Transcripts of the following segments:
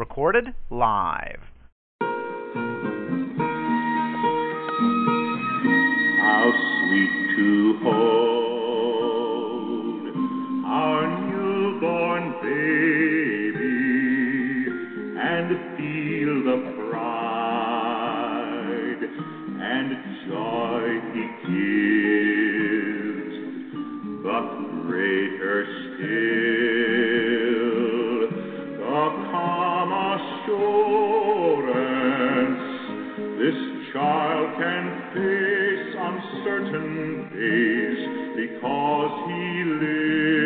Recorded live. How sweet to hold our newborn baby and feel the pride and joy he gives, but greater still face uncertain days because he lives.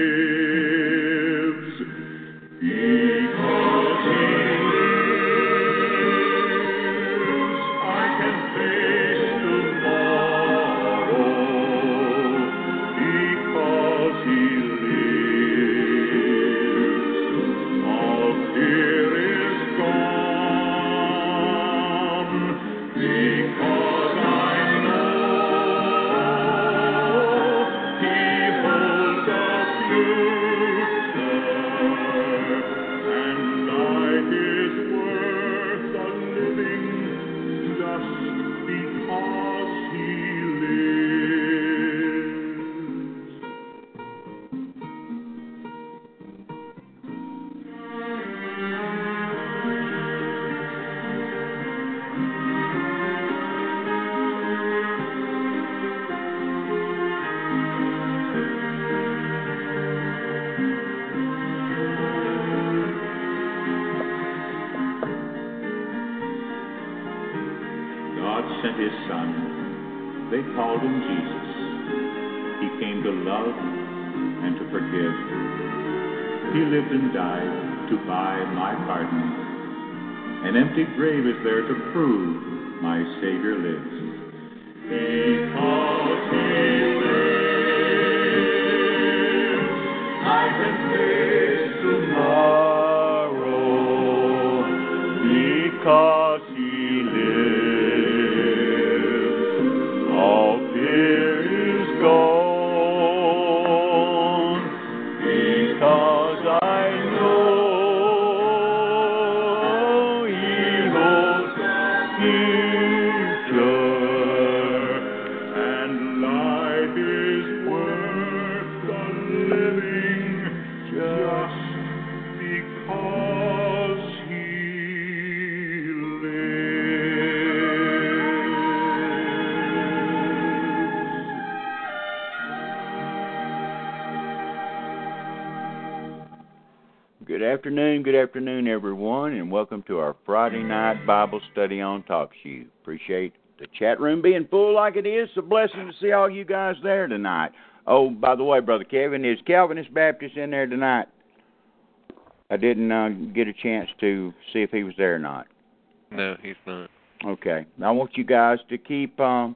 Empty grave is there to prove my Savior lives. Afternoon, good afternoon, everyone, and welcome to our Friday night Bible study on TalkShoe. Appreciate the chat room being full like it is. It's a blessing to see all you guys there tonight. Oh, by the way, Brother Kevin, is Calvinist Baptist in there tonight? I didn't uh, get a chance to see if he was there or not. No, he's not. Okay. I want you guys to keep um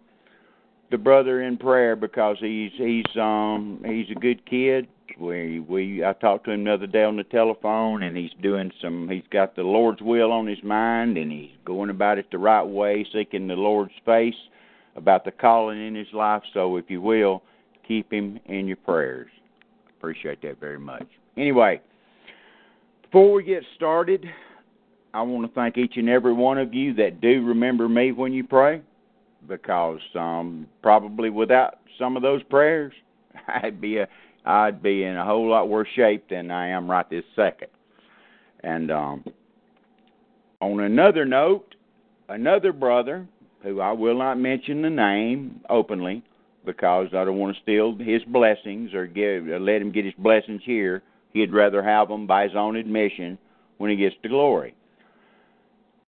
the brother in prayer because he's he's um he's a good kid. We we I talked to him the other day on the telephone and he's doing some he's got the Lord's will on his mind and he's going about it the right way, seeking the Lord's face about the calling in his life. So if you will, keep him in your prayers. Appreciate that very much. Anyway, before we get started, I want to thank each and every one of you that do remember me when you pray, because um, probably without some of those prayers, I'd be a I'd be in a whole lot worse shape than I am right this second. And um, on another note, another brother who I will not mention the name openly because I don't want to steal his blessings or give or let him get his blessings here. He'd rather have them by his own admission when he gets to glory.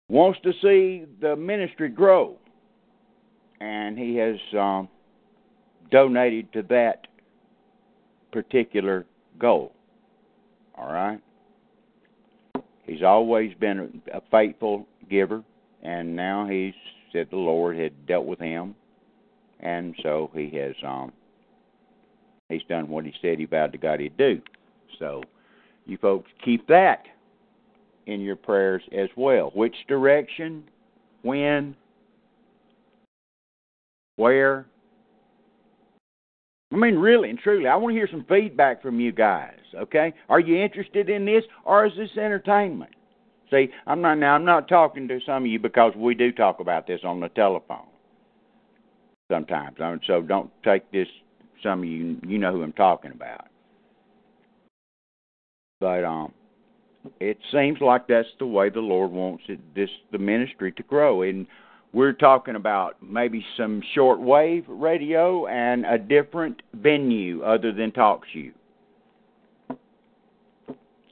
Wants to see the ministry grow, and he has um, donated to that particular goal. All right? He's always been a faithful giver, and now he said the Lord had dealt with him, and so he has um he's done what he said he vowed to God he'd do. So you folks keep that in your prayers as well. Which direction, when, where? I mean, really and truly, I want to hear some feedback from you guys. Okay, are you interested in this, or is this entertainment? See, I'm not now. I'm not talking to some of you because we do talk about this on the telephone sometimes. So don't take this. Some of you, you know who I'm talking about. But um, it seems like that's the way the Lord wants it, this the ministry to grow. And we're talking about maybe some shortwave radio and a different venue other than TalkShoe.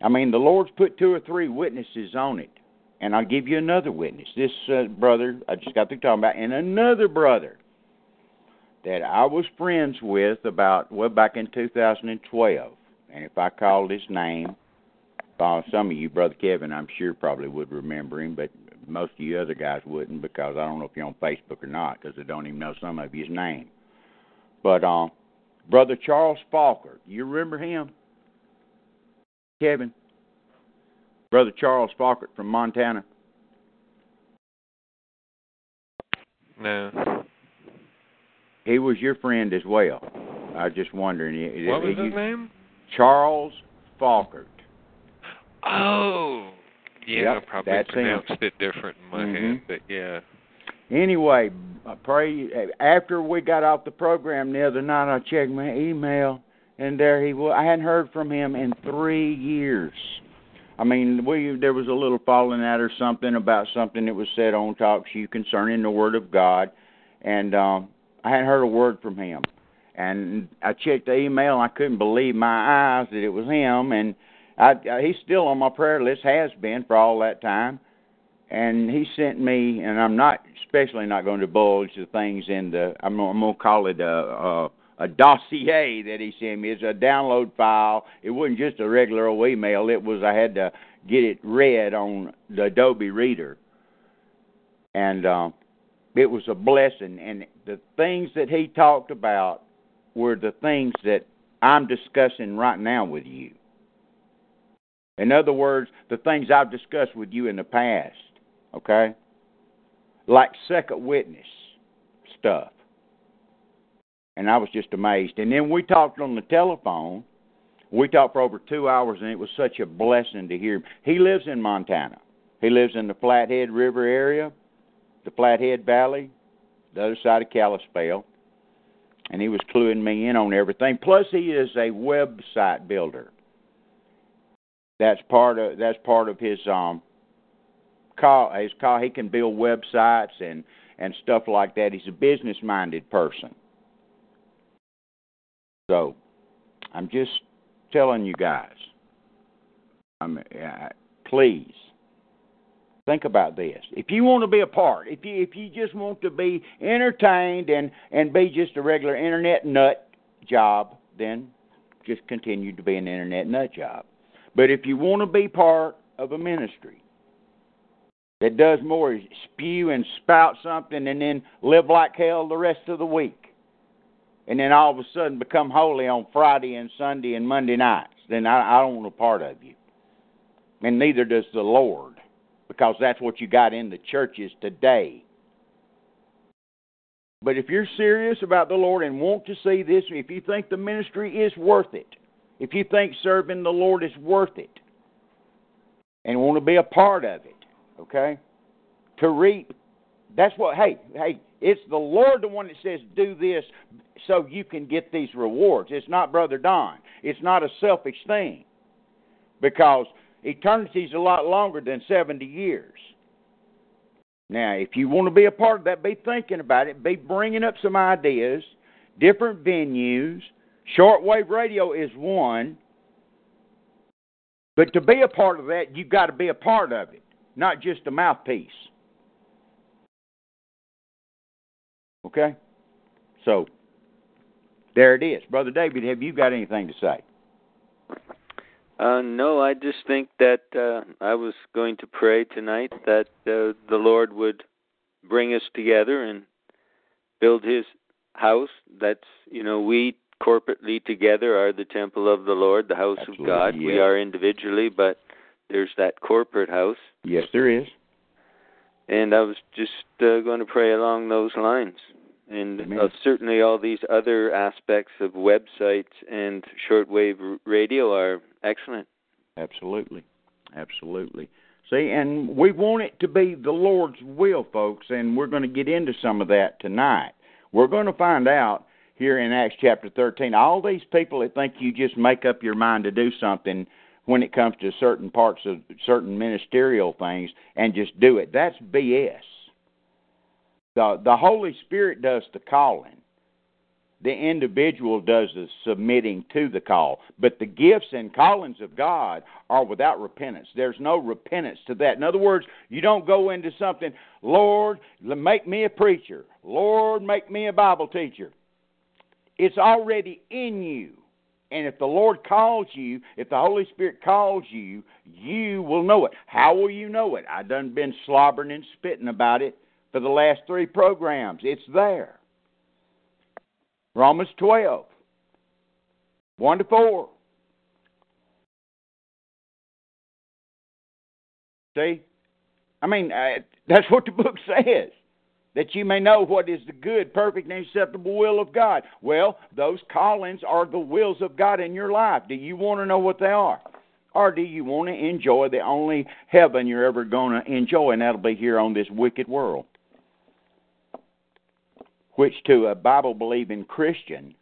I mean, the Lord's put two or three witnesses on it, and I'll give you another witness. This uh, brother I just got through talking about, and another brother that I was friends with about well back in 2012, and if I called his name, uh, some of you, brother Kevin, I'm sure probably would remember him, but most of you other guys wouldn't because I don't know if you're on Facebook or not because I don't even know some of you's name. But um, brother Charles Falker, you remember him? Kevin, brother Charles Falkert from Montana. No. He was your friend as well. I was just wondering. What was you, his name? Charles Falkert. Oh, yeah, Yep, I probably that's him. pronounced it different in my Mhm. head, but yeah. Anyway, I pray after we got off the program the other night, I checked my email, and there he was. I hadn't heard from him in three years. I mean, we there was a little falling out or something about something that was said on TalkShoe concerning the Word of God, and um, I hadn't heard a word from him. And I checked the email, and I couldn't believe my eyes that it was him. And I, I, he's still on my prayer list, has been for all that time and he sent me, and I'm not, especially not going to divulge the things in the. I'm, I'm going to call it a, a a dossier that he sent me. It's a download file. It wasn't just a regular old email. It was I had to get it read on the Adobe Reader, and uh, it was a blessing. And the things that he talked about were the things that I'm discussing right now with you. In other words, the things I've discussed with you in the past okay? Like second witness stuff. And I was just amazed. And then we talked on the telephone. We talked for over two hours, and it was such a blessing to hear him. He lives in Montana. He lives in the Flathead River area, the Flathead Valley, the other side of Kalispell. And he was cluing me in on everything. Plus, he is a website builder. That's part of that's part of his um call his call he can build websites and and stuff like that. He's a business minded person. So I'm just telling you guys. I'm uh, please think about this. If you want to be a part, if you if you just want to be entertained and and be just a regular internet nut job, then just continue to be an internet nut job. But if you want to be part of a ministry, that does more is spew and spout something and then live like hell the rest of the week. And then all of a sudden become holy on Friday and Sunday and Monday nights. Then I, I don't want a part of you. And neither does the Lord, because that's what you got in the churches today. But if you're serious about the Lord and want to see this, if you think the ministry is worth it, if you think serving the Lord is worth it, and want to be a part of it, okay? To reap. That's what, hey, hey, it's the Lord the one that says, do this so you can get these rewards. It's not Brother Don. It's not a selfish thing because eternity is a lot longer than 70 years. Now, if you want to be a part of that, be thinking about it, be bringing up some ideas, different venues. Shortwave radio is one. But to be a part of that, you've got to be a part of it not just a mouthpiece. Okay? So, there it is. Brother David, have you got anything to say? Uh, no, I just think that uh, I was going to pray tonight that uh, the Lord would bring us together and build His house. That's you know we corporately together are the temple of the Lord, the house Absolutely, of God. We are individually, but there's that corporate house. Yes, there is. And I was just uh, going to pray along those lines. And uh, certainly, all these other aspects of websites and shortwave radio are excellent. Absolutely. Absolutely. See, and we want it to be the Lord's will, folks, and we're going to get into some of that tonight. We're going to find out here in Acts chapter 13 all these people that think you just make up your mind to do something when it comes to certain parts of certain ministerial things and just do it. That's BS. The the Holy Spirit does the calling. The individual does the submitting to the call. But the gifts and callings of God are without repentance. There's no repentance to that. In other words, you don't go into something, Lord, make me a preacher. Lord, make me a Bible teacher. It's already in you. And if the Lord calls you, if the Holy Spirit calls you, you will know it. How will you know it? I done been slobbering and spitting about it for the last three programs. It's there. Romans 12, 1 to 4. See? I mean, uh, that's what the book says. That you may know what is the good, perfect, and acceptable will of God. Well, those callings are the wills of God in your life. Do you want to know what they are? Or do you want to enjoy the only heaven you're ever going to enjoy, and that'll be here on this wicked world? Which to a Bible believing Christian,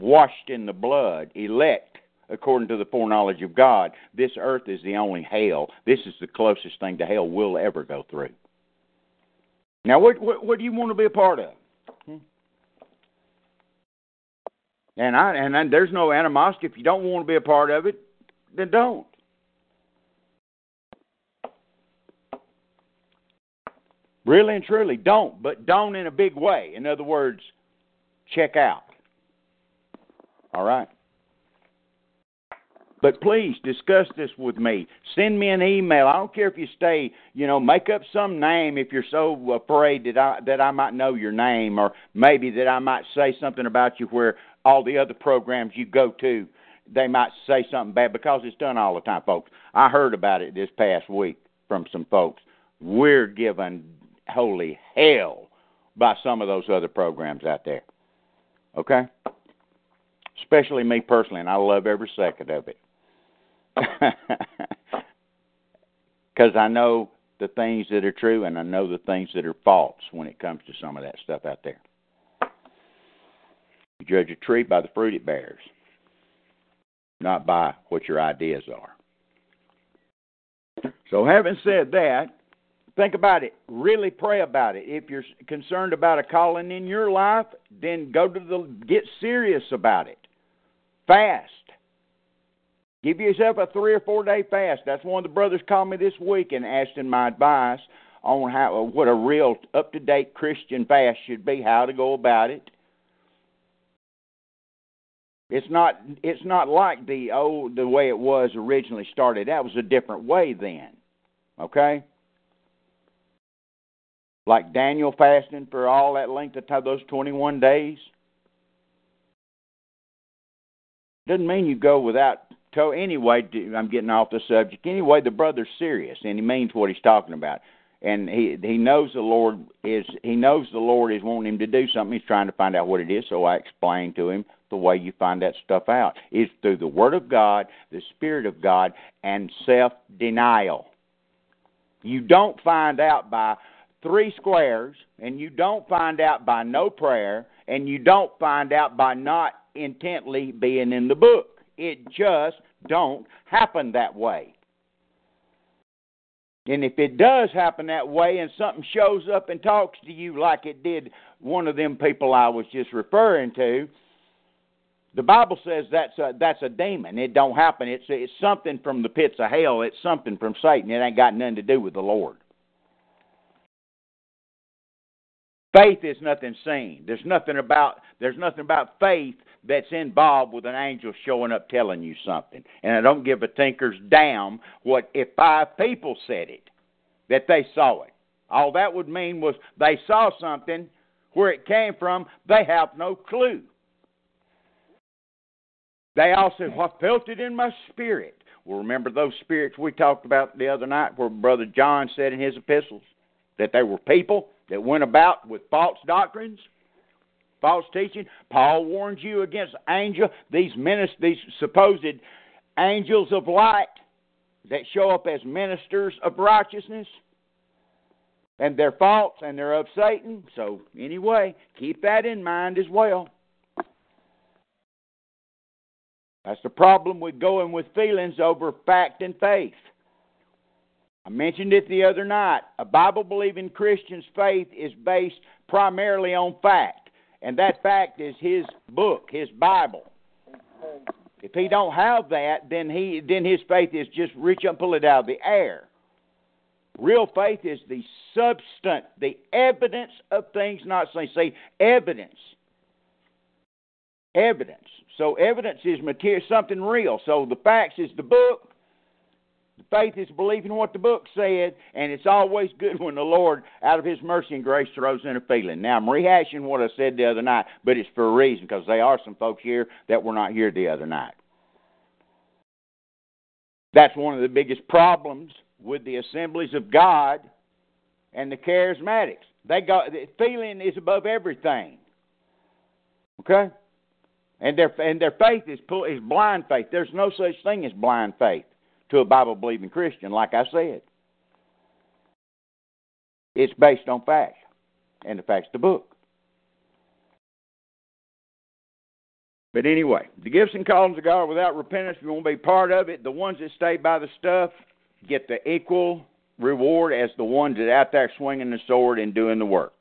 washed in the blood, elect, according to the foreknowledge of God, this earth is the only hell. This is the closest thing to hell we'll ever go through. Now, what what, what do you want to be a part of? Hmm? And I and I, there's no animosity. If you don't want to be a part of it, then don't. Really and truly, don't. But don't in a big way. In other words, check out. All right. But please discuss this with me. Send me an email. I don't care if you stay, you know, make up some name if you're so afraid that I that I might know your name or maybe that I might say something about you where all the other programs you go to they might say something bad because it's done all the time, folks. I heard about it this past week from some folks. We're given holy hell by some of those other programs out there. Okay? Especially me personally, and I love every second of it. Because I know the things that are true and I know the things that are false when it comes to some of that stuff out there. You judge a tree by the fruit it bears, not by what your ideas are. So, having said that, think about it. Really pray about it. If you're concerned about a calling in your life, then go to the get serious about it. Fast. Give yourself a three or four day fast. That's one of the brothers called me this week and asked in my advice on how uh, what a real up to date Christian fast should be, how to go about it. It's not it's not like the old the way it was originally started. That was a different way then. Okay? Like Daniel fasting for all that length of time, those 21 days. Doesn't mean you go without so anyway, I'm getting off the subject. Anyway, the brother's serious, and he means what he's talking about, and he he knows the Lord is he knows the Lord is wanting him to do something. He's trying to find out what it is. So I explained to him the way you find that stuff out is through the Word of God, the Spirit of God, and self denial. You don't find out by three squares, and you don't find out by no prayer, and you don't find out by not intently being in the book. It just don't happen that way. And if it does happen that way and something shows up and talks to you like it did one of them people I was just referring to, the Bible says that's a, that's a demon. It don't happen. It's it's something from the pits of hell. It's something from Satan. It ain't got nothing to do with the Lord. Faith is nothing seen. There's nothing about there's nothing about faith that's involved with an angel showing up telling you something. And I don't give a tinker's damn what if five people said it, that they saw it. All that would mean was they saw something where it came from, they have no clue. They all said, What felt it in my spirit? Well, remember those spirits we talked about the other night where Brother John said in his epistles that they were people that went about with false doctrines, false teaching. Paul warns you against angel these ministers, these supposed angels of light that show up as ministers of righteousness. And they're false and they're of Satan. So, anyway, keep that in mind as well. That's the problem with going with feelings over fact and faith. I mentioned it the other night. A Bible believing Christian's faith is based primarily on fact, and that fact is his book, his Bible. If he don't have that, then he then his faith is just reach up and pull it out of the air. Real faith is the substance, the evidence of things not seen. See, evidence. Evidence. So evidence is material, something real. So the facts is the book. Faith is believing what the book said, and it's always good when the Lord, out of His mercy and grace, throws in a feeling. Now I'm rehashing what I said the other night, but it's for a reason because there are some folks here that were not here the other night. That's one of the biggest problems with the assemblies of God and the charismatics. They got feeling is above everything. Okay? And their and their faith is is blind faith. There's no such thing as blind faith to a Bible believing Christian, like I said. It's based on facts, and the facts the book. But anyway, the gifts and callings of God without repentance, if you want to be part of it, the ones that stay by the stuff get the equal reward as the ones that are out there swinging the sword and doing the work.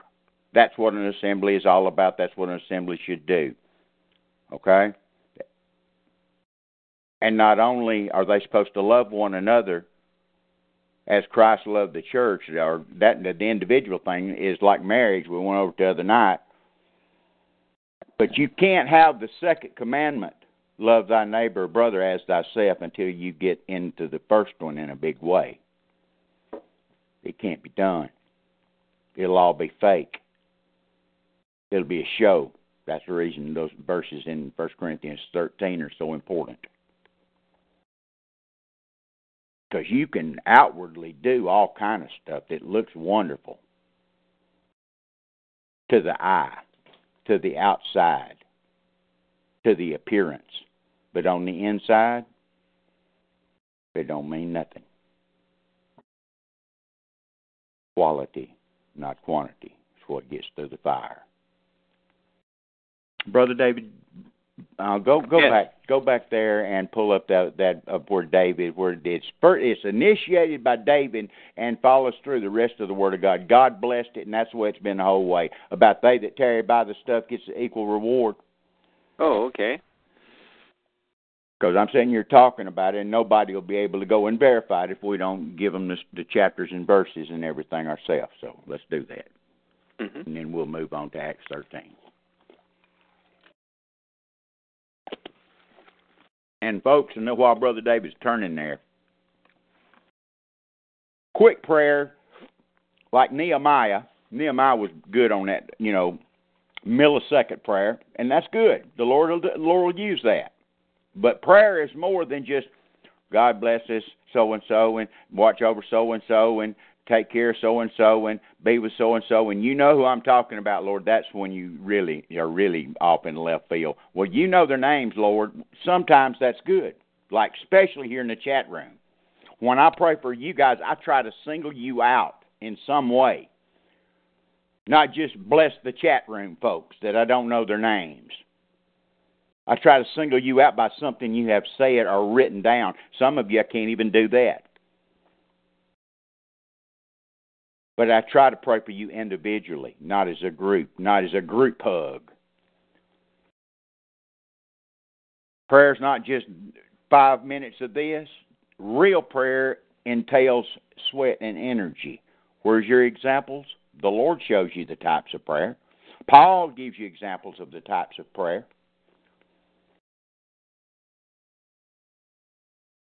That's what an assembly is all about. That's what an assembly should do. Okay? And not only are they supposed to love one another as Christ loved the church, or that the individual thing is like marriage. We went over the other night. But you can't have the second commandment, love thy neighbor or brother as thyself, until you get into the first one in a big way. It can't be done. It'll all be fake. It'll be a show. That's the reason those verses in 1 Corinthians 13 are so important. Because you can outwardly do all kind of stuff that looks wonderful to the eye, to the outside, to the appearance. But on the inside, it don't mean nothing. Quality, not quantity, is what gets through the fire. Brother David, uh, go go yes. back go back there and pull up that that of where David where it's it's initiated by David and follows through the rest of the Word of God. God blessed it, and that's the way it's been the whole way. About they that tarry by the stuff gets the equal reward. Oh, okay. Because I'm saying you're talking about it, and nobody will be able to go and verify it if we don't give them the, the chapters and verses and everything ourselves. So let's do that, Mm-hmm. and then we'll move on to Acts 13. And folks, and while Brother David's turning there, quick prayer, like Nehemiah. Nehemiah was good on that, you know, millisecond prayer, and that's good. The Lord will, the Lord will use that. But prayer is more than just God bless us so and so and watch over so and so and take care of so and so and be with so and so and you know who I'm talking about, Lord, that's when you really are really off in left field. Well, you know their names, Lord. Sometimes that's good. Like especially here in the chat room. When I pray for you guys, I try to single you out in some way. Not just bless the chat room folks that I don't know their names. I try to single you out by something you have said or written down. Some of you I can't even do that. But I try to pray for you individually, not as a group, not as a group hug. Prayer is not just five minutes of this. Real prayer entails sweat and energy. Where's your examples? The Lord shows you the types of prayer. Paul gives you examples of the types of prayer.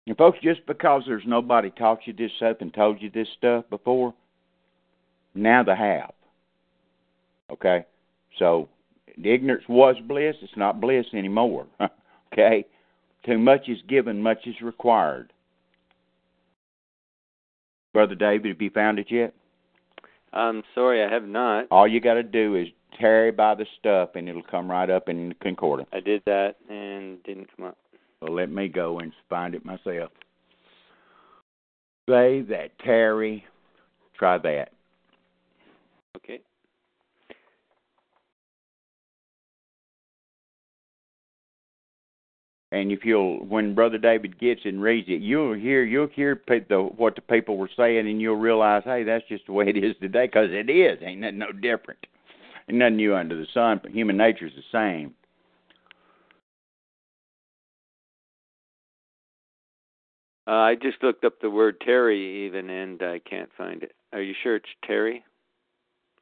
And folks, just because there's nobody taught you this stuff and told you this stuff before, now they have. Okay? So ignorance was bliss, it's not bliss anymore. okay? Too much is given, much is required. Brother David, have you found it yet? I'm sorry, I have not. All you got to do is tarry by the stuff, and it'll come right up in the concordance. I did that and didn't come up. Well, let me go and find it myself. They that tarry, try that. Okay. And if you'll, when Brother David gets and reads it, you'll hear you'll hear pe- the, what the people were saying, and you'll realize, hey, that's just the way it is today, because it is. Ain't nothing no different. Ain't nothing new under the sun. But human nature's the same. Uh, I just looked up the word tarry even, and I can't find it. Are you sure it's tarry,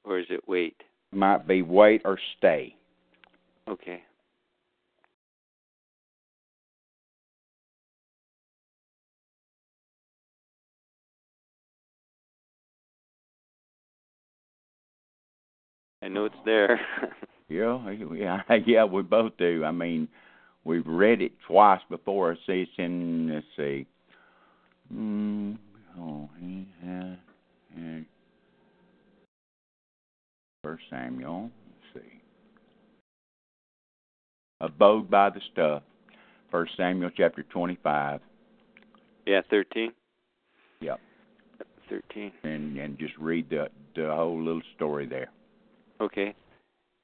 or is it wait? Might be wait or stay. Okay. I know it's there. Yeah, yeah, yeah. We both do. I mean, we've read it twice before. See, it's in. Let's see. Mm, oh, he had. had First Samuel. Let's see. Abode by the stuff. First Samuel chapter twenty-five. yeah, thirteen. Yep. Thirteen. And and just read the the whole little story there. Okay.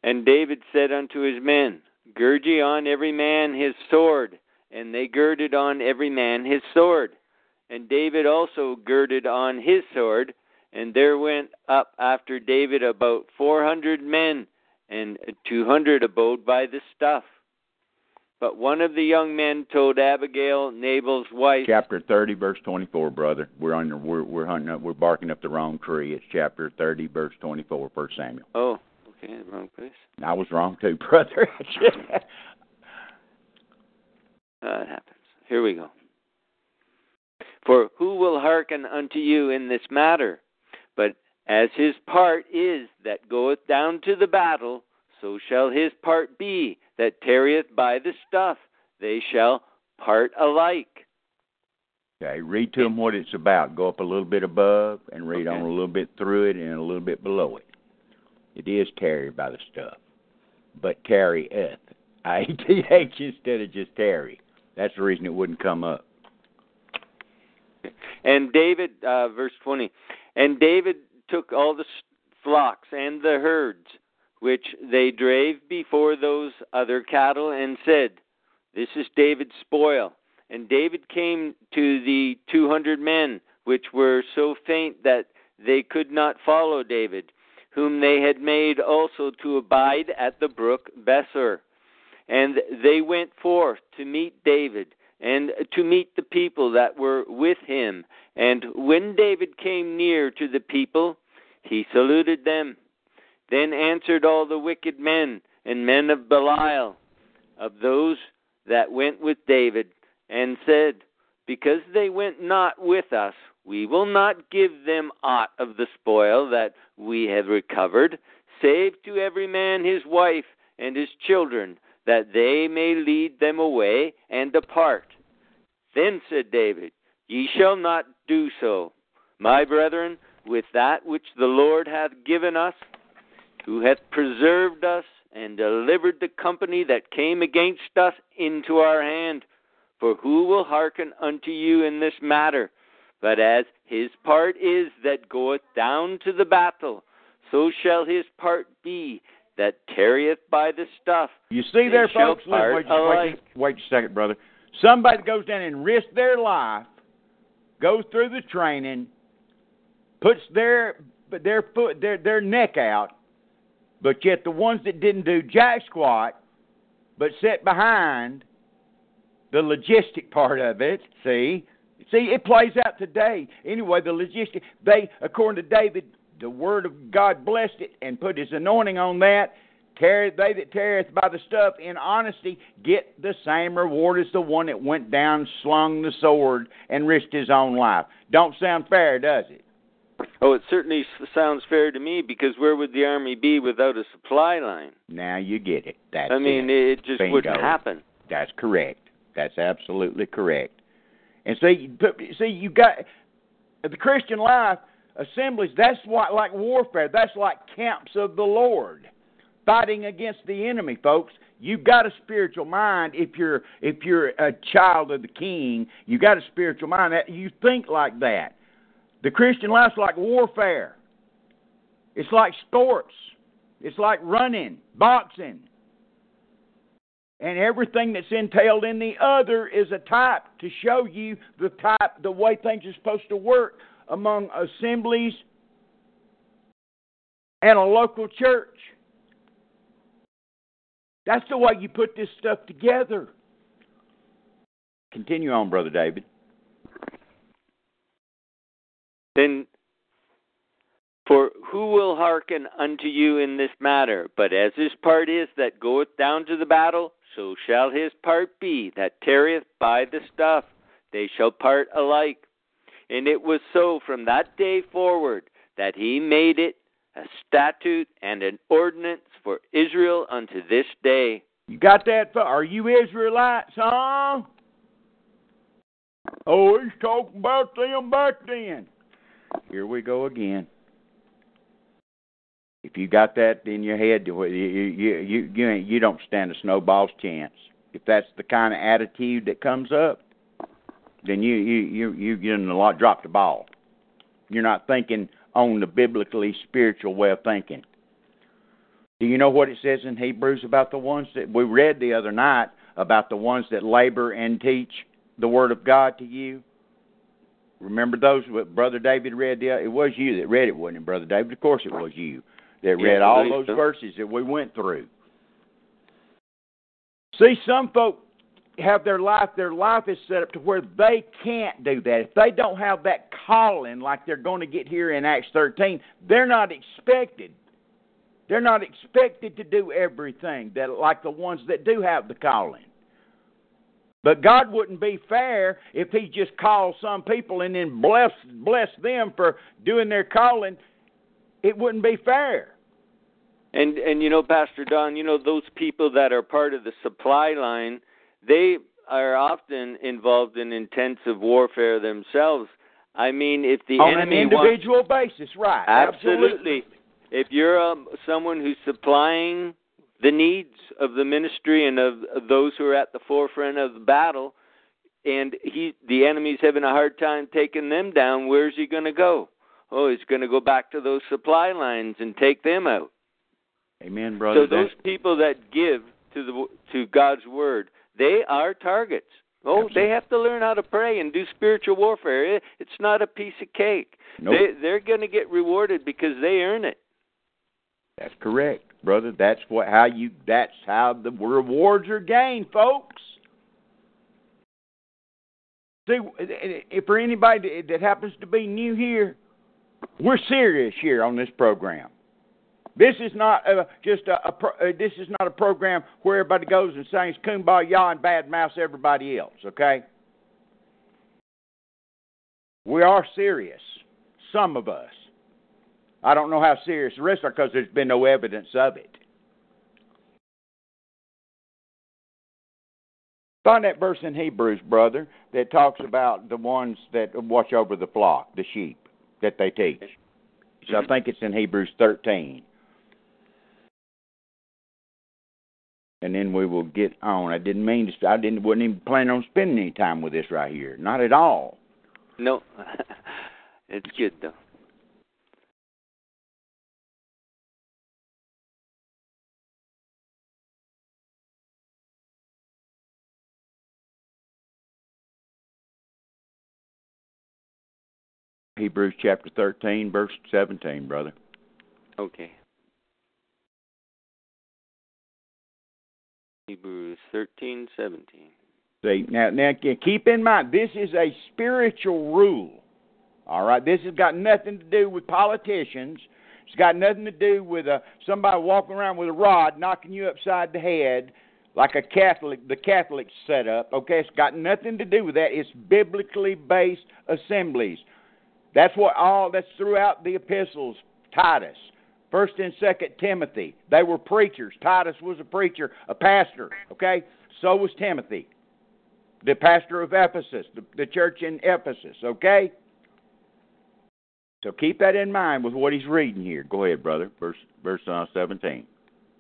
And David said unto his men, Gird ye on every man his sword. And they girded on every man his sword. And David also girded on his sword. And there went up after David about four hundred men, and two hundred abode by the stuff. But one of the young men told Abigail, Nabal's wife, Chapter thirty, verse twenty-four, brother. We're on. We're we're hunting up. We're barking up the wrong tree. It's chapter thirty, verse twenty-four, First Samuel. Oh, okay, wrong place. I was wrong too, brother. Uh, it happens. Here we go. For who will hearken unto you in this matter? But as his part is that goeth down to the battle, so shall his part be that tarrieth by the stuff. They shall part alike. okay, read to them what it's about. Go up a little bit above and read on a little bit through it and a little bit below it. It is tarry by the stuff, but tarrieth. I A T H instead of just tarry. That's the reason it wouldn't come up. And David, uh, verse 20, and David took all the flocks and the herds which they drave before those other cattle and said, This is David's spoil. And David came to the two hundred men which were so faint that they could not follow David, whom they had made also to abide at the brook Besor. And they went forth to meet David and to meet the people that were with him. And when David came near to the people, he saluted them. Then answered all the wicked men and men of Belial, of those that went with David, and said, Because they went not with us, we will not give them aught of the spoil that we have recovered, save to every man his wife and his children, that they may lead them away and depart. Then said David, Ye shall not do so, my brethren, with that which the Lord hath given us, who hath preserved us and delivered the company that came against us into our hand. For who will hearken unto you in this matter? But as his part is that goeth down to the battle, so shall his part be that tarrieth by the stuff. You see there, folks. Look, wait, wait, wait a second, brother. Somebody goes down and risks their life, goes through the training, puts their their foot their their neck out, but yet the ones that didn't do jack squat, but sat behind the logistic part of it. See, see, it plays out today. Anyway, the logistic they according to David, the word of God blessed it and put His anointing on that. They that tarrieth by the stuff in honesty get the same reward as the one that went down, slung the sword, and risked his own life. Don't sound fair, does it? Oh, it certainly sounds fair to me because where would the army be without a supply line? Now you get it. That's I mean, it. it just Bingo. wouldn't happen. That's correct. That's absolutely correct. And see, see, you got the Christian life assemblies. That's what like warfare. That's like camps of the Lord, fighting against the enemy, folks. You've got a spiritual mind if you're if you're a child of the King. You got a spiritual mind. That you think like that. The Christian life's like warfare. It's like sports. It's like running, boxing. And everything that's entailed in the other is a type to show you the type, the way things are supposed to work among assemblies and a local church. That's the way you put this stuff together. Continue on, Brother David. Then, for who will hearken unto you in this matter? But as his part is that goeth down to the battle, so shall his part be that tarrieth by the stuff. They shall part alike. And it was so from that day forward that he made it a statute and an ordinance for Israel unto this day. You got that? Are you Israelites, huh? Oh, he's talking about them back then. Here we go again. If you got that in your head, you you you you ain't, you don't stand a snowball's chance. If that's the kind of attitude that comes up, then you you you you in a lot dropped the ball. You're not thinking on the biblically spiritual way of thinking. Do you know what it says in Hebrews about the ones that we read the other night about the ones that labor and teach the word of God to you? Remember those what Brother David read? The, it was you that read it, wasn't it, Brother David? Of course it was you that read all those so. verses that we went through. See, some folk have their life, their life is set up to where they can't do that. If they don't have that calling like they're going to get here in Acts 13, they're not expected. They're not expected to do everything that like the ones that do have the calling. But God wouldn't be fair if He just called some people and then bless bless them for doing their calling. It wouldn't be fair. And and you know, Pastor Don, you know those people that are part of the supply line, they are often involved in intensive warfare themselves. I mean, if the enemy. on an enemy wants, individual basis, right? absolutely, if you're um, someone who's supplying the needs of the ministry and of, of those who are at the forefront of the battle, and he the enemy's having a hard time taking them down, where's he going to go? Oh, he's going to go back to those supply lines and take them out. Amen, brother. So those people that give to the to God's word, they are targets. Oh, Absolutely. they have to learn how to pray and do spiritual warfare. It's not a piece of cake. Nope. They they're going to get rewarded because they earn it. That's correct, brother. That's what how you. That's how the rewards are gained, folks. See, if for anybody that happens to be new here, we're serious here on this program. This is not uh, just a, a uh, this is not a program where everybody goes and sings "Kumbaya" and badmouths everybody else. Okay, we are serious. Some of us. I don't know how serious the rest are because there's been no evidence of it. Find that verse in Hebrews, brother, that talks about the ones that watch over the flock, the sheep that they teach. So I mm-hmm. think it's in Hebrews 13. And then we will get on. I didn't mean to. I didn't. wasn't even planning on spending any time with this right here. Not at all. No, it's good though. Hebrews chapter 13, verse 17, brother. Okay. Hebrews thirteen seventeen. See now, now keep in mind this is a spiritual rule. All right, this has got nothing to do with politicians, It's got nothing to do with a somebody walking around with a rod knocking you upside the head like a Catholic, the Catholic setup. Okay, it's got nothing to do with that. It's biblically based assemblies. That's what all that's throughout the epistles. Titus, First and Second Timothy, they were preachers. Titus was a preacher, a pastor. Okay, so was Timothy, the pastor of Ephesus, the, the church in Ephesus. Okay. So keep that in mind with what he's reading here. Go ahead, brother. Verse verse uh, seventeen.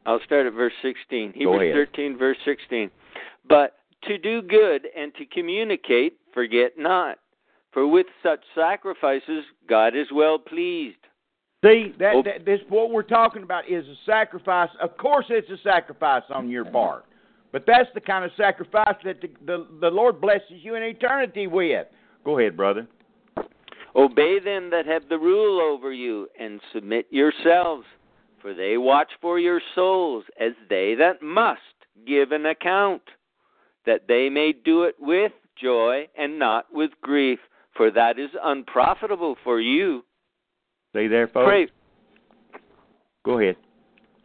I'll start at verse 16. Go Hebrews ahead. 13, verse 16. But to do good and to communicate, forget not. For with such sacrifices, God is well pleased. See that, Oh. that this what we're talking about is a sacrifice. Of course, it's a sacrifice on your part, but that's the kind of sacrifice that the the, the Lord blesses you in eternity with. Go ahead, brother. Obey them that have the rule over you, and submit yourselves, for they watch for your souls, as they that must give an account, that they may do it with joy and not with grief, for that is unprofitable for you. Stay there, folks. Pray. Go ahead.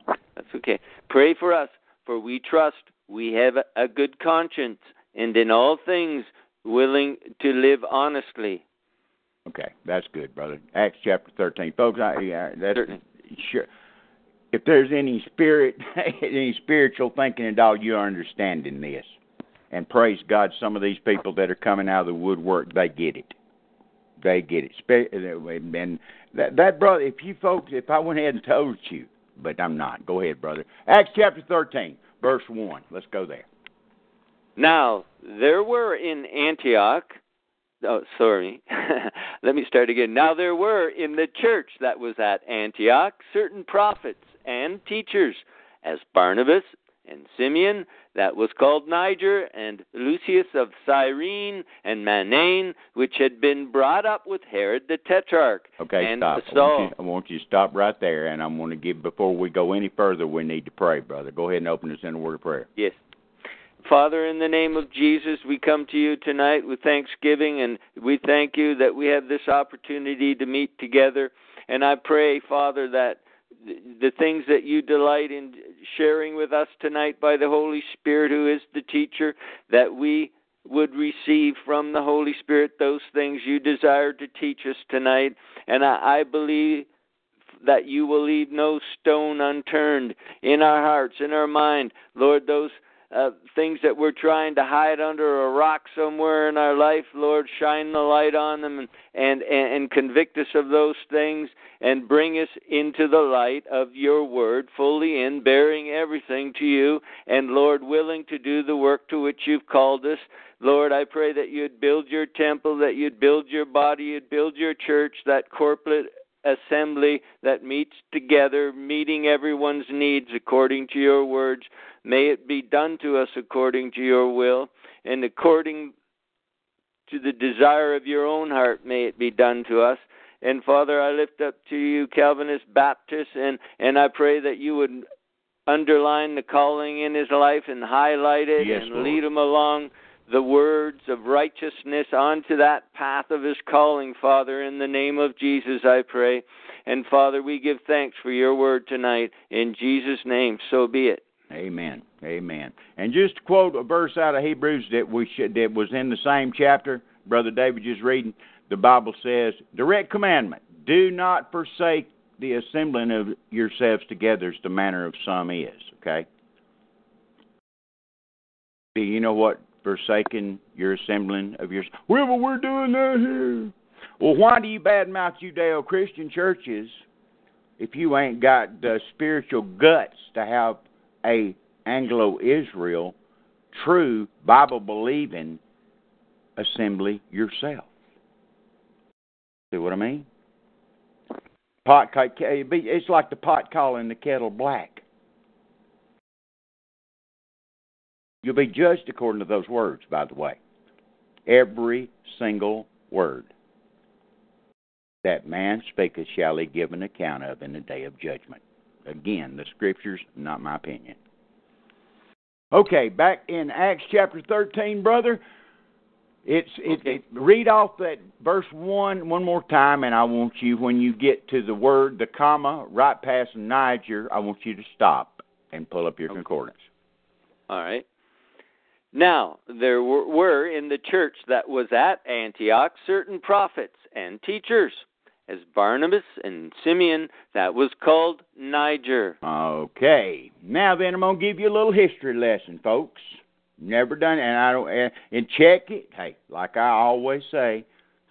That's okay. Pray for us, for we trust we have a good conscience, and in all things willing to live honestly. Okay, that's good, brother. Acts chapter thirteen, folks. I, yeah, that's Certainly. sure. If there's any spirit, any spiritual thinking at all, you're understanding this. And praise God, some of these people that are coming out of the woodwork, they get it. They get it. Spe- uh, And that, that brother, if you folks, if I went ahead and told you, but I'm not. Go ahead, brother. Acts chapter thirteen, verse one. Let's go there. Now, there were in Antioch, oh, sorry, let me start again. Now, there were in the church that was at Antioch certain prophets and teachers, as Barnabas and Simeon, that was called Niger, and Lucius of Cyrene, and Manaen, which had been brought up with Herod the Tetrarch, Okay, and stop. I Saul. want, you, I want you to stop right there, and I'm going to give before we go any further. We need to pray, brother. Go ahead and open us in a word of prayer. Yes. Father, in the name of Jesus, we come to you tonight with thanksgiving, and we thank you that we have this opportunity to meet together. And I pray, Father, that the things that you delight in sharing with us tonight by the Holy Spirit, who is the teacher, that we would receive from the Holy Spirit those things you desire to teach us tonight. And I, I believe that you will leave no stone unturned in our hearts, in our mind. Lord, those uh, things that we're trying to hide under a rock somewhere in our life, Lord, shine the light on them and, and, and, convict us of those things and bring us into the light of your word, fully in, bearing everything to you, and Lord, willing to do the work to which you've called us. Lord, I pray that you'd build your temple, that you'd build your body, you'd build your church, that corporate assembly that meets together, meeting everyone's needs according to your words. May it be done to us according to your will, and according to the desire of your own heart, may it be done to us. And Father, I lift up to you Calvinist Baptists, and, and I pray that you would underline the calling in his life and highlight it Yes, and Lord. lead him along the words of righteousness onto that path of his calling, Father, in the name of Jesus, I pray. And Father, we give thanks for your word tonight. In Jesus' name, so be it. Amen. Amen. And just to quote a verse out of Hebrews that we should that was in the same chapter, Brother David just reading, the Bible says, direct commandment, do not forsake the assembling of yourselves together as the manner of some is, okay? Do you know what forsaking your assembling of your well but we're doing that here. Well why do you badmouth Judeo Christian churches if you ain't got the spiritual guts to have a Anglo Israel true Bible believing assembly yourself. See what I mean? Pot it's like the pot calling the kettle black. You'll be judged according to those words, by the way. Every single word that man speaketh shall he give an account of in the day of judgment. Again, the scriptures, not my opinion. Okay, back in Acts chapter 13, brother. It's it, it. Read off that verse one one more time, and I want you when you get to the word, the comma, right past Niger, I want you to stop and pull up your Okay. concordance. All right. Now, there were, in the church that was at Antioch certain prophets and teachers, as Barnabas and Simeon, that was called Niger. Okay. Now then, I'm gonna give you a little history lesson, folks. Never done, it, and I don't. And, check it. Hey, like I always say,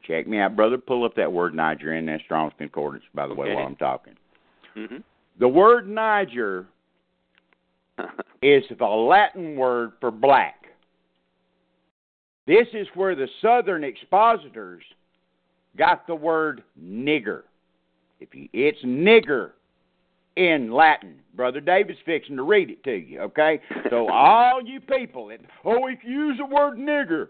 check me out, brother. Pull up that word Niger in that Strong's Concordance. By the way, Okay. while I'm talking, hmm the word Niger is the Latin word for black. This is where the Southern expositors got the word nigger. If you, it's nigger in Latin. Brother David's fixing to read it to you, okay? So all you people that oh if you use the word nigger.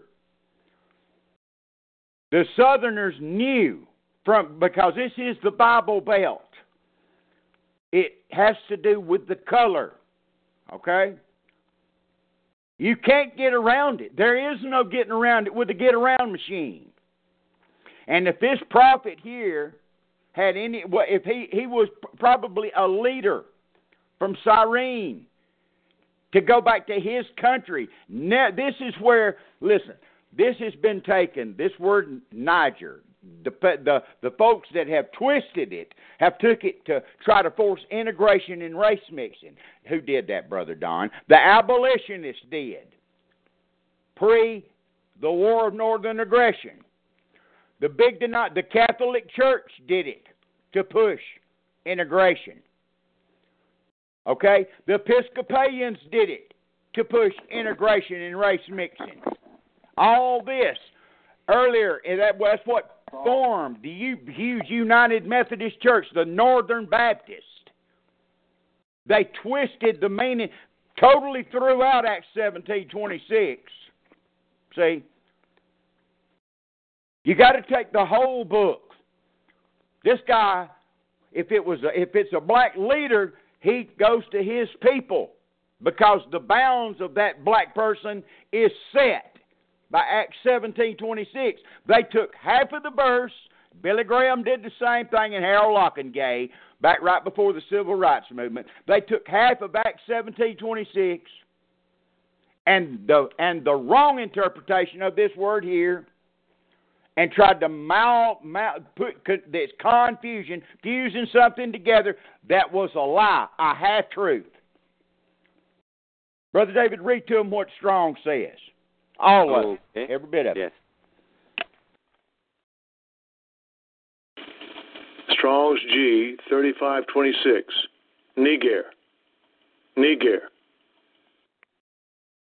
The Southerners knew from because this is the Bible Belt. It has to do with the color. Okay? You can't get around it. There is no getting around it with a get around machine. And if this prophet here had any, if he he was probably a leader from Cyrene to go back to his country. Now, this is where listen. This has been taken. This word Niger. The, the the folks that have twisted it have took it to try to force integration and race mixing. Who did that, brother Don? The abolitionists did. Pre the War of Northern Aggression. The big the Catholic Church did it to push integration. Okay? The Episcopalians did it to push integration and race mixing. All this earlier, that was what formed the huge United Methodist Church, the Northern Baptist. They twisted the meaning, totally threw out Acts seventeen twenty six. See, you got to take the whole book. This guy, if it was a, if it's a black leader, he goes to his people because the bounds of that black person is set by Acts seventeen twenty six. They took half of the verse. Billy Graham did the same thing, and Harold Ockenga back right before the civil rights movement. They took half of Acts seventeen twenty six, and the and the wrong interpretation of this word here, and tried to mal, mal put this confusion, fusing something together that was a lie, a half truth. Brother David, read to him what Strong says. All of it, every bit of it. Strong's G 3526. Niger. Niger.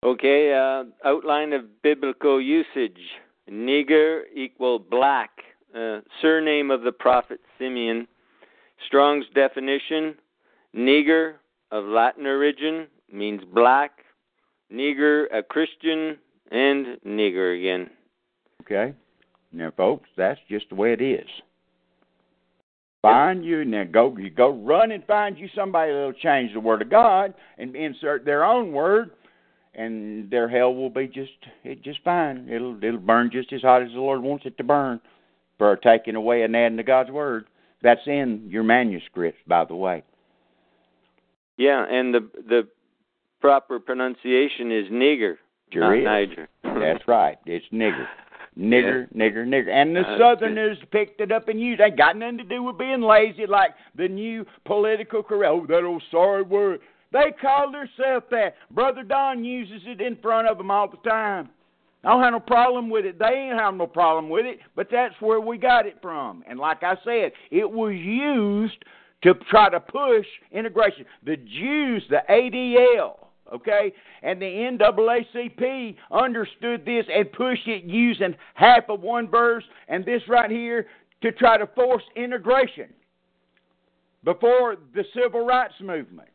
Okay, uh, outline of biblical usage. Niger equal black. Uh, surname of the prophet Simeon. Strong's definition. Niger of Latin origin means black. Niger a Christian and nigger again. Okay. Now, folks, that's just the way it is. Find you now. Go you go run and find you somebody that'll change the word of God and insert their own word, and their hell will be just it just fine. It'll it'll burn just as hot as the Lord wants it to burn for taking away and adding to God's word. That's in your manuscripts, by the way. Yeah, and the the proper pronunciation is nigger, Sure not is. That's right. It's nigger. Nigger, nigger, nigger. And the uh, That's Southerners picked it up and used it. Ain't got nothing to do with being lazy like the new political correct. Oh, that old sorry word. They call themselves that. Brother Don uses it in front of them all the time. I don't have no problem with it. They ain't have no problem with it, but that's where we got it from. And like I said, it was used to try to push integration. The Jews, the ADL, okay, and the NAACP understood this and pushed it using half of one verse and this right here to try to force integration before the civil rights movement.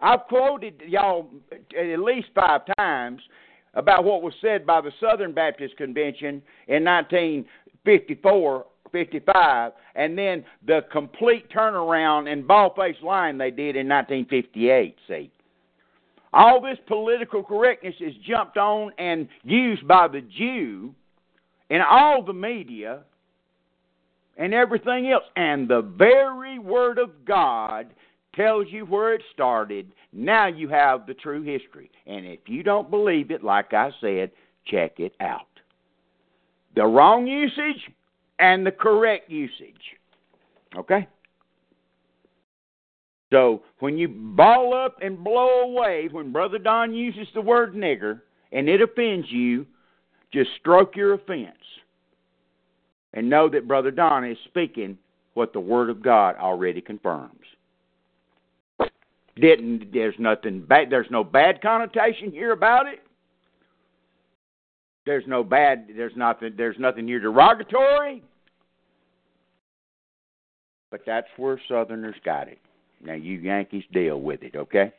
I've quoted y'all at least five times about what was said by the Southern Baptist Convention in 1954 55, and then the complete turnaround and ball faced line they did in 1958. See, all this political correctness is jumped on and used by the Jew in all the media and everything else. And the very Word of God tells you where it started. Now you have the true history. And if you don't believe it, like I said, check it out. The wrong usage and the correct usage. Okay? So when you ball up and blow away, when Brother Don uses the word nigger and it offends you, just stroke your offense and know that Brother Don is speaking what the Word of God already confirms. Didn't there's nothing bad there's no bad connotation here about it. There's no bad there's nothing there's nothing here derogatory. But that's where Southerners got it. Now you Yankees deal with it, okay?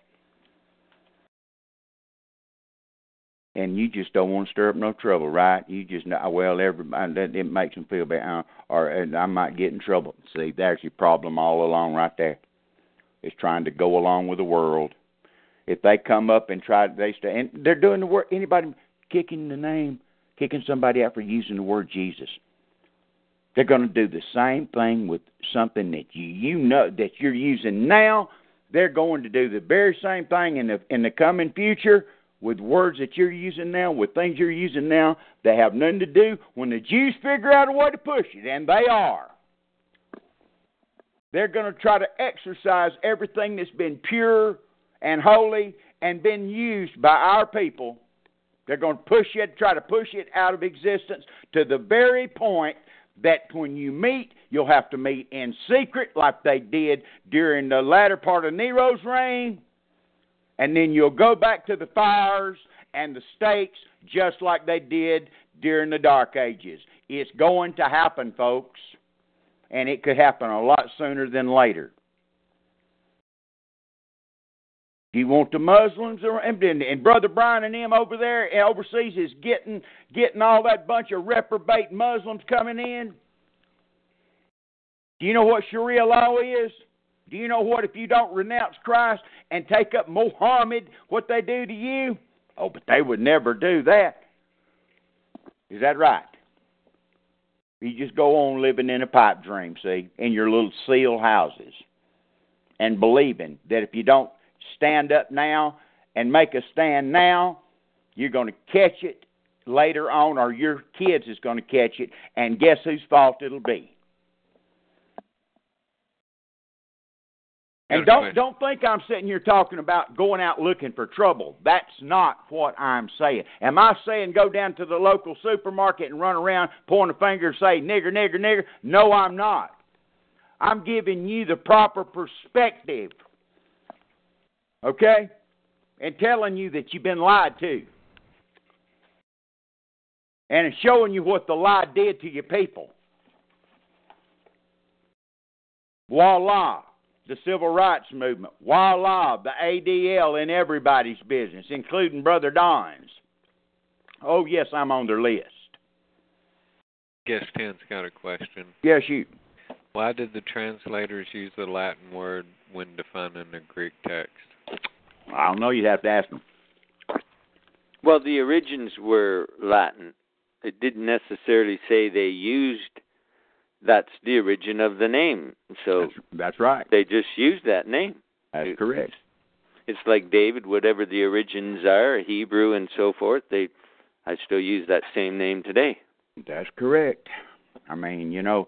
and you just don't want to stir up no trouble, right? You just know well, everybody that it makes them feel bad, uh, or and I might get in trouble. See, there's your problem all along right there. It's trying to go along with the world. If they come up and try, they stay, and they're doing the word. Anybody kicking the name, kicking somebody out for using the word Jesus. They're going to do the same thing with something that you you know that you're using now. They're going to do the very same thing in the in the coming future with words that you're using now, with things you're using now that have nothing to do. When the Jews figure out a way to push it, and they are, they're going to try to exercise everything that's been pure and holy and been used by our people. They're going to push it, try to push it out of existence to the very point that when you meet, you'll have to meet in secret, like they did during the latter part of Nero's reign and then you'll go back to the fires and the stakes just like they did during the Dark Ages. It's going to happen, folks, and it could happen a lot sooner than later. You want the Muslims and, and Brother Brian and them over there overseas is getting getting all that bunch of reprobate Muslims coming in. Do you know what Sharia law is? Do you know what? If you don't renounce Christ and take up Mohammed, what they do to you? Oh, but they would never do that. Is that right? You just go on living in a pipe dream, see, in your little seal houses, and believing that if you don't stand up now and make a stand now, you're going to catch it later on, or your kids is going to catch it, and guess whose fault it'll be? And don't don't think I'm sitting here talking about going out looking for trouble. That's not what I'm saying. Am I saying go down to the local supermarket and run around pointing a finger and say nigger nigger nigger? No, I'm not. I'm giving you the proper perspective. Okay? And telling you that you've been lied to. And showing you what the lie did to your people. Voila the civil rights movement, voila, the ADL in everybody's business, including Brother Don's. Oh, yes, I'm on their list. Guess Ten's got a question. Yes, you. Why did the translators use the Latin word when defining the Greek text? I don't know. You'd have to ask them. Well, the origins were Latin. It didn't necessarily say they used that's the origin of the name. So that's, that's right. They just used that name. That's it, correct. It's like David, whatever the origins are, Hebrew and so forth. They, I still use that same name today. That's correct. I mean, you know,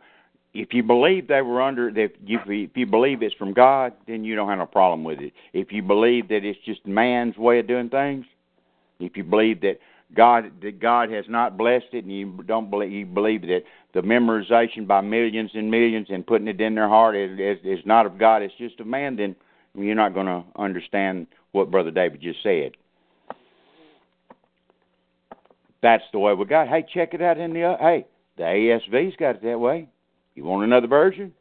if you believe they were under, if you, if you believe it's from God, then you don't have a problem with it. If you believe that it's just man's way of doing things, if you believe that God that God has not blessed it, and you don't believe you believe that the memorization by millions and millions and putting it in their heart is is, is not of God, it's just of man. Then you're not going to understand what Brother David just said. That's the way we got. Hey, check it out in the uh, hey, the ASV's got it that way. You want another version?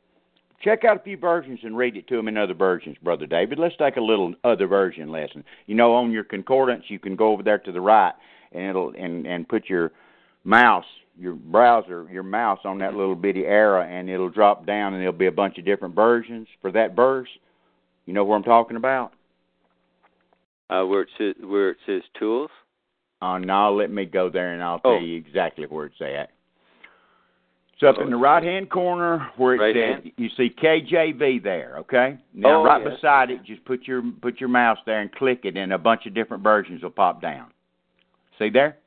Check out a few versions and read it to them in other versions, Brother David. Let's take a little other version lesson. You know, on your concordance, you can go over there to the right and it'll and and put your mouse your browser your mouse on that little bitty arrow and it'll drop down and there'll be a bunch of different versions for that verse you know what i'm talking about Uh, where it says where it says tools. Uh, now let me go there and I'll Oh. tell you exactly where it's at. It's up Oh, in the right hand corner where it Right says hand? you see KJV there, okay? Now Oh, right yes. beside it, just put your put your mouse there and click it and a bunch of different versions will pop down. See there?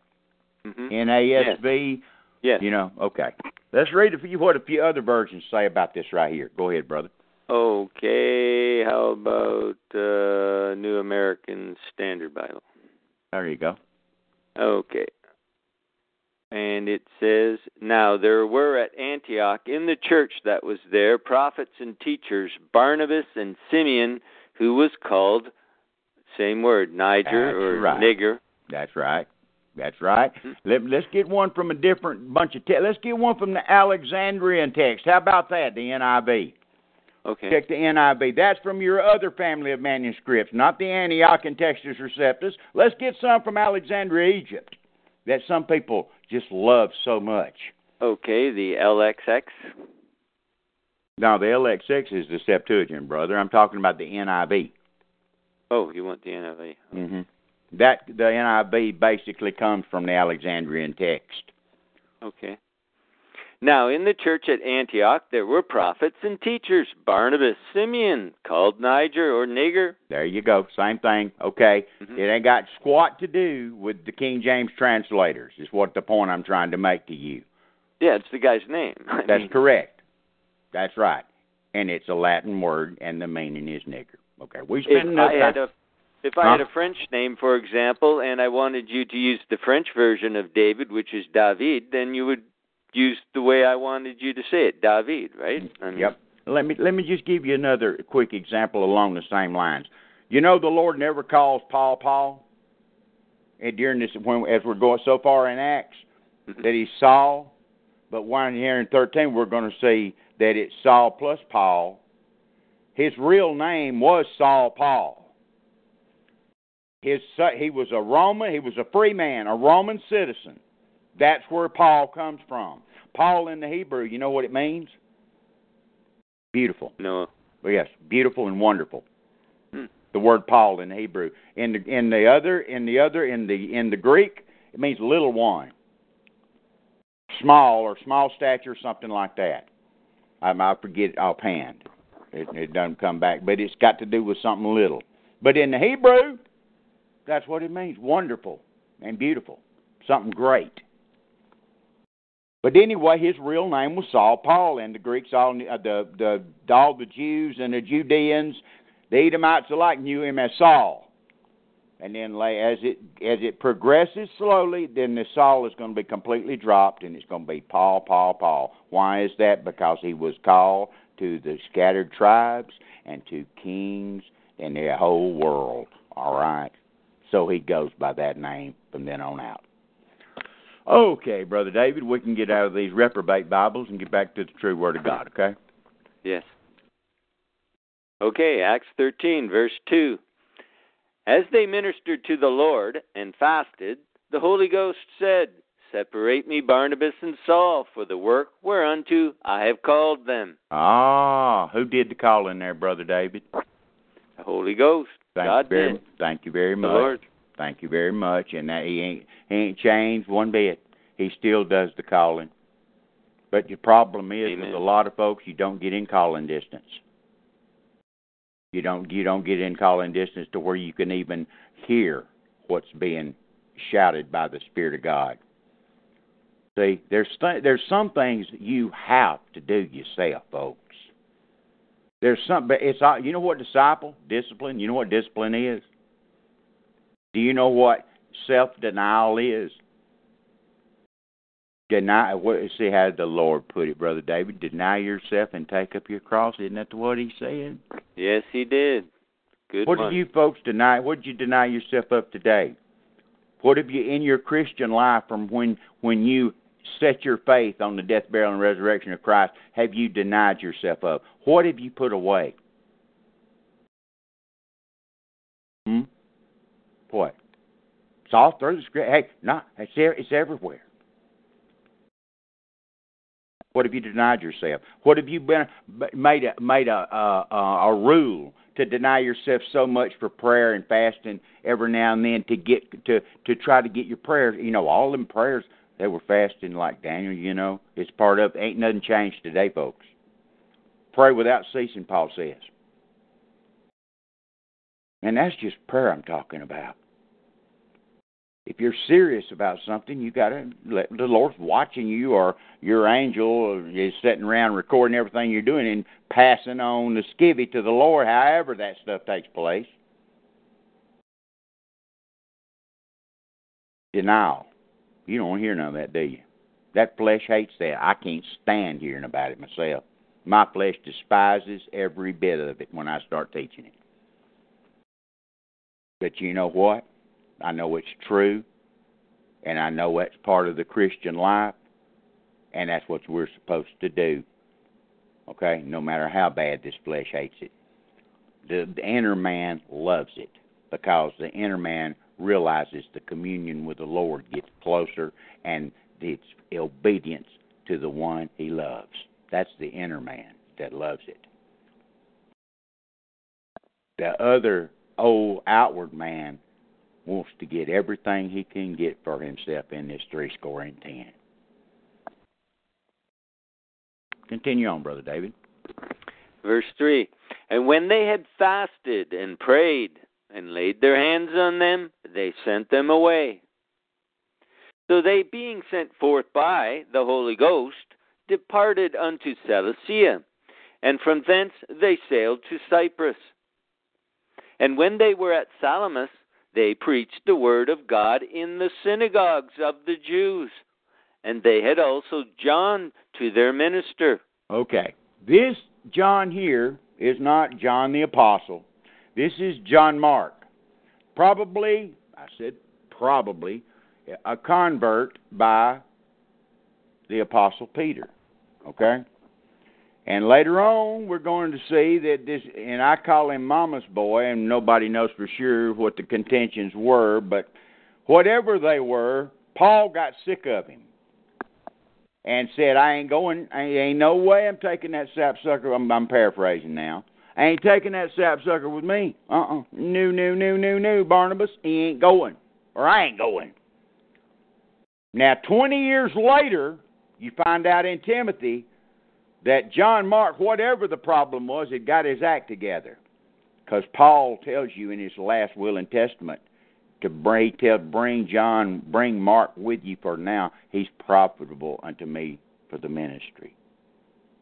Mm-hmm. NASV, Yes. you know, okay. Let's read a few what a few other versions say about this right here. Go ahead, brother. Okay. How about uh, New American Standard Bible? There you go. Okay. And it says, Now there were at Antioch in the church that was there prophets and teachers, Barnabas and Simeon, who was called, same word, Niger That's or right. nigger. That's right. That's right. Hmm. Let, let's get one from a different bunch of text. Let's get one from the Alexandrian text. How about that, the NIV? Okay. Check the NIV. That's from your other family of manuscripts, not the Antiochian Textus Receptus. Let's get some from Alexandria, Egypt, that some people just love so much. Okay, the LXX. Now, the LXX is the Septuagint, brother. I'm talking about the NIV. Oh, you want the NIV. Mm-hmm. That the NIV basically comes from the Alexandrian text. Okay. Now, in the church at Antioch, there were prophets and teachers Barnabas, Simeon, called Niger or Nigger. There you go. Same thing. Okay. Mhm. It ain't got squat to do with the King James translators, is what the point I'm trying to make to you. Yeah, it's the guy's name. I That's mean, correct. That's right. And it's a Latin word, and the meaning is nigger. Okay. We spend enough time. if I had a French name, for example, and I wanted you to use the French version of David, which is David, then you would use the way I wanted you to say it, David, right? I mean, Yep. Let me let me just give you another quick example along the same lines. You know the Lord never calls Paul Paul. And during this when as we're going so far in Acts Mhm. that he's Saul, but one here in thirteen we're going to see that it's Saul plus Paul. His real name was Saul Paul. His he was a Roman, he was a free man, a Roman citizen. That's where Paul comes from. Paul in the Hebrew, you know what it means? Beautiful. No. Well, yes, beautiful and wonderful. Hmm. The word Paul in Hebrew. In the in the other in the other in the in the Greek, it means little one. Small or small stature, or something like that. I I forget it offhand. It, it doesn't come back, but it's got to do with something little. But in the Hebrew, that's what it means: wonderful and beautiful, something great. But anyway, his real name was Saul Paul, and the Greeks all uh, the the all the Jews and the Judeans, the Edomites alike knew him as Saul. And then as it as it progresses slowly, then the Saul is going to be completely dropped, and it's going to be Paul, Paul, Paul. Why is that? Because he was called to the scattered tribes and to kings in the whole world. All right, so he goes by that name from then on out. Okay, Brother David, we can get out of these reprobate Bibles and get back to the true Word of God, okay? Yes. Okay, Acts 13, verse 2. As they ministered to the Lord and fasted, the Holy Ghost said, Separate me Barnabas and Saul for the work whereunto I have called them. Ah, who did the calling there, Brother David? The Holy Ghost. Thank God you very, did. Thank you very The much. Thank you very much. And that he ain't he ain't changed one bit. He still does the calling. But the problem is Amen. with a lot of folks, you don't get in calling distance. You don't you don't get in calling distance to where you can even hear what's being shouted by the Spirit of God. See, there's th- there's some things you have to do yourself, folks. There's some, but it's all- you know what disciple discipline. You know what discipline is. Do you know what self denial is? Deny. What, see how the Lord put it, brother David. Deny yourself and take up your cross. Isn't that what He said? Yes, he did. Good what did you folks deny? What did you deny yourself of today? What have you in your Christian life from when when you set your faith on the death, burial, and resurrection of Christ? Have you denied yourself of? What have you put away? What? It's all through the script. Hey, no, it's. It's everywhere. What have you denied yourself? What have you been made a made a a, a rule to deny yourself so much for prayer and fasting every now and then to get to to try to get your prayers. You know, all them prayers they were fasting like Daniel. You know, it's part of. Ain't nothing changed today, folks. Pray without ceasing, Paul says. And that's just prayer I'm talking about. If you're serious about something, you got to let the Lord's watching you, or your angel is sitting around recording everything you're doing and passing on the skivvy to the Lord. However, that stuff takes place. Denial. You don't hear none of that, do you? That flesh hates that. I can't stand hearing about it myself. My flesh despises every bit of it when I start teaching it. But you know what? I know it's true, and I know that's part of the Christian life, and that's what we're supposed to do. Okay? No matter how bad this flesh hates it. The, the inner man loves it because the inner man realizes the communion with the Lord gets closer and it's obedience to the one he loves. That's the inner man that loves it. The other old outward man wants to get everything he can get for himself in this three score and ten. Continue on, Brother David. Verse 3 And when they had fasted and prayed and laid their hands on them, they sent them away. So they, being sent forth by the Holy Ghost, departed unto Seleucia, and from thence they sailed to Cyprus. And when they were at Salamis, they preached the word of God in the synagogues of the Jews. And they had also John to their minister. Okay. This John here is not John the Apostle. This is John Mark. Probably, I said probably, a convert by the Apostle Peter. Okay? And later on, we're going to see that this, and I call him Mama's boy, and nobody knows for sure what the contentions were, but whatever they were, Paul got sick of him and said, I ain't going, I ain't no way I'm taking that sapsucker. I'm, I'm paraphrasing now. I ain't taking that sapsucker with me. Uh uh-uh. uh. No, no, no, no, no, Barnabas. He ain't going. Or I ain't going. Now, 20 years later, you find out in Timothy that John Mark, whatever the problem was, had got his act together. Because Paul tells you in his last will and testament to bring, tell, bring John, bring Mark with you for now. He's profitable unto me for the ministry.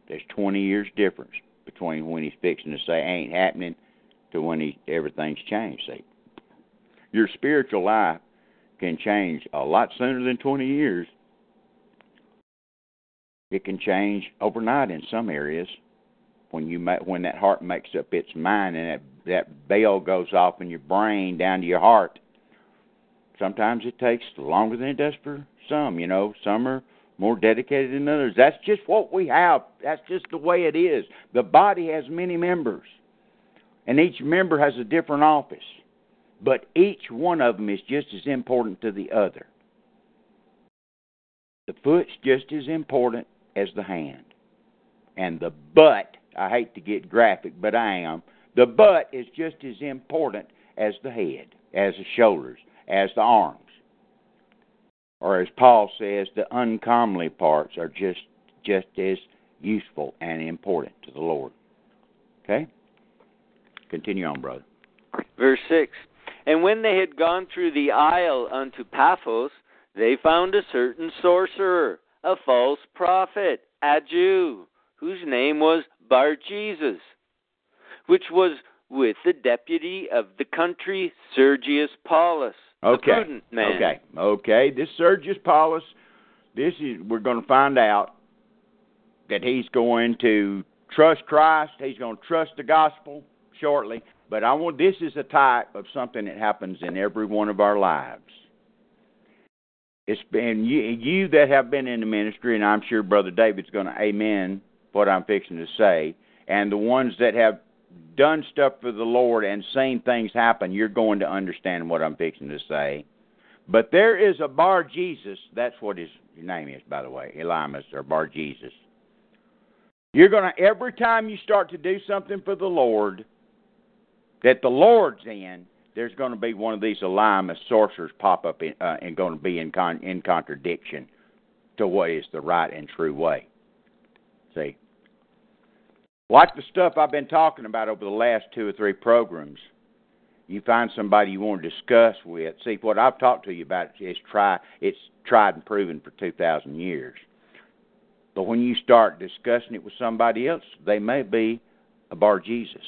There's 20 years difference between when he's fixing to say ain't happening to when he everything's changed. See, your spiritual life can change a lot sooner than 20 years it can change overnight in some areas when you make, when that heart makes up its mind and that that bell goes off in your brain down to your heart. Sometimes it takes longer than it does for some. You know, some are more dedicated than others. That's just what we have. That's just the way it is. The body has many members, and each member has a different office, but each one of them is just as important to the other. The foot's just as important as the hand. And the butt, I hate to get graphic, but I am, the butt is just as important as the head, as the shoulders, as the arms. Or as Paul says, the uncomely parts are just just as useful and important to the Lord. Okay? Continue on, brother. Verse 6 And when they had gone through the isle unto Paphos, they found a certain sorcerer, a false prophet, a Jew, whose name was Bar Jesus, which was with the deputy of the country, Sergius Paulus, okay. a prudent man. Okay, okay. This Sergius Paulus, this is we're going to find out that he's going to trust Christ. He's going to trust the gospel shortly. But I want this is a type of something that happens in every one of our lives. It's been you, you that have been in the ministry, and I'm sure Brother David's going to amen what I'm fixing to say. And the ones that have done stuff for the Lord and seen things happen, you're going to understand what I'm fixing to say. But there is a Bar Jesus. That's what his name is, by the way, Elymas or Bar Jesus. You're going to every time you start to do something for the Lord, that the Lord's in, there's going to be one of these alignment sorcerers pop up in, uh, and going to be in con- in contradiction to what is the right and true way. See, like the stuff I've been talking about over the last two or three programs, you find somebody you want to discuss with. See, what I've talked to you about is try it's tried and proven for two thousand years. But when you start discussing it with somebody else, they may be a bar Jesus.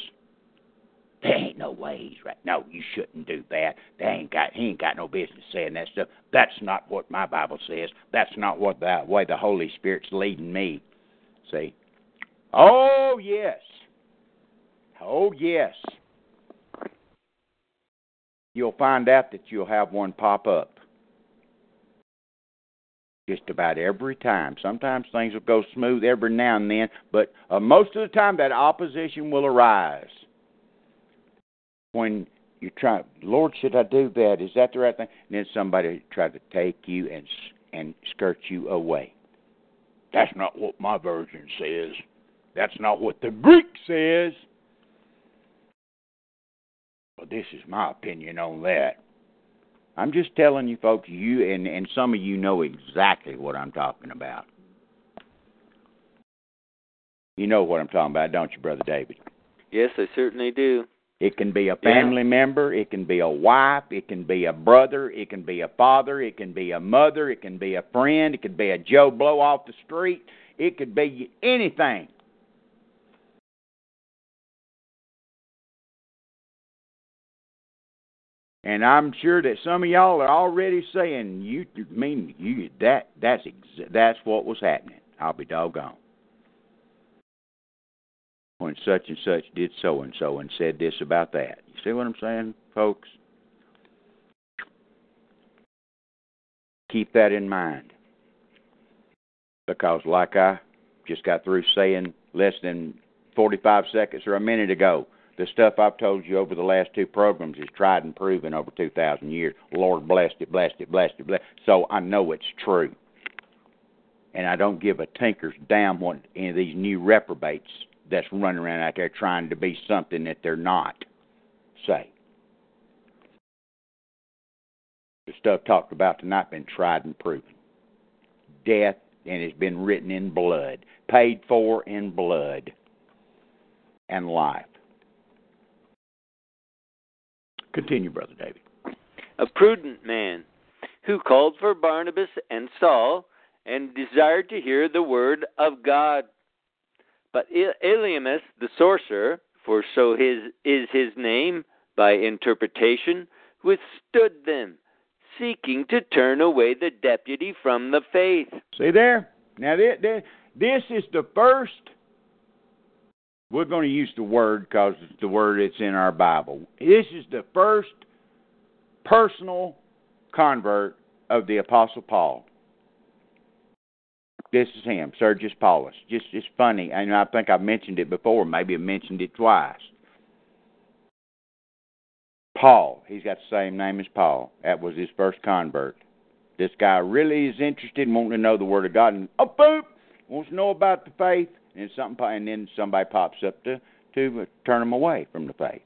There ain't no way he's right. No, you shouldn't do that. They ain't got he ain't got no business saying that stuff. That's not what my Bible says. That's not what the way the Holy Spirit's leading me. See? Oh yes. Oh yes. You'll find out that you'll have one pop up. Just about every time. Sometimes things will go smooth every now and then, but uh, most of the time that opposition will arise when you try, Lord, should I do that? Is that the right thing? And then somebody try to take you and and skirt you away. That's not what my version says. That's not what the Greek says. But this is my opinion on that. I'm just telling you folks, you and, and some of you know exactly what I'm talking about. You know what I'm talking about, don't you, Brother David? Yes, I certainly do. It can be a family yeah. member, it can be a wife, it can be a brother, it can be a father, it can be a mother, it can be a friend, it could be a Joe Blow off the street, it could be anything. And I'm sure that some of y'all are already saying, "You mean you that that's ex- that's what was happening." I'll be doggone when such and such did so and so and said this about that. You see what I'm saying, folks? Keep that in mind. Because, like I just got through saying less than 45 seconds or a minute ago, the stuff I've told you over the last two programs is tried and proven over 2,000 years. Lord blessed it, blessed it, blessed it, blessed. So I know it's true. And I don't give a tinker's damn what any of these new reprobates that's running around out there trying to be something that they're not. Say. The stuff talked about tonight been tried and proven. Death and it's been written in blood, paid for in blood, and life. Continue, Brother David. A prudent man who called for Barnabas and Saul and desired to hear the word of God. But Elymas, the sorcerer, for so his is his name by interpretation, withstood them, seeking to turn away the deputy from the faith. See there? Now, this is the first. We're going to use the word because it's the word that's in our Bible. This is the first personal convert of the Apostle Paul. This is him, Sergius Paulus. Just it's funny, and I think I've mentioned it before. Maybe I mentioned it twice. Paul, he's got the same name as Paul. That was his first convert. This guy really is interested in wanting to know the Word of God, and oh, boop, wants to know about the faith, and something, and then somebody pops up to to turn him away from the faith.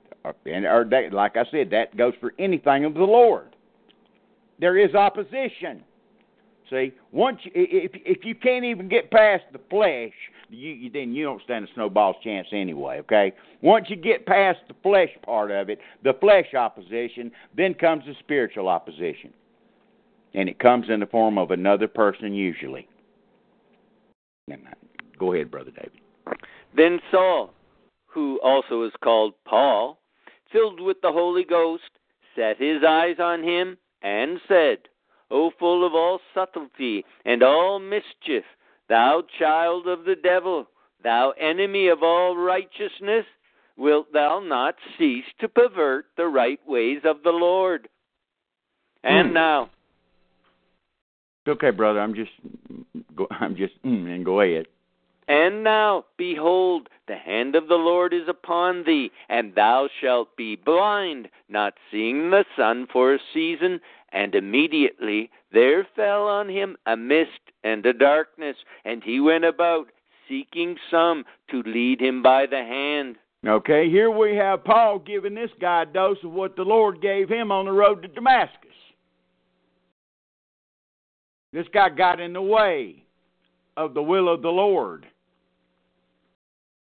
And or that, like I said, that goes for anything of the Lord. There is opposition. See, once you, if if you can't even get past the flesh, you, you then you don't stand a snowball's chance anyway. Okay. Once you get past the flesh part of it, the flesh opposition, then comes the spiritual opposition, and it comes in the form of another person usually. Go ahead, brother David. Then Saul, who also is called Paul, filled with the Holy Ghost, set his eyes on him and said O full of all subtlety and all mischief, thou child of the devil, thou enemy of all righteousness, wilt thou not cease to pervert the right ways of the Lord? And mm. now. Okay, brother. I'm just, I'm just, mm, and go ahead. And now, behold, the hand of the Lord is upon thee, and thou shalt be blind, not seeing the sun for a season, and immediately there fell on him a mist and a darkness, and he went about seeking some to lead him by the hand. Okay, here we have Paul giving this guy a dose of what the Lord gave him on the road to Damascus. This guy got in the way of the will of the Lord.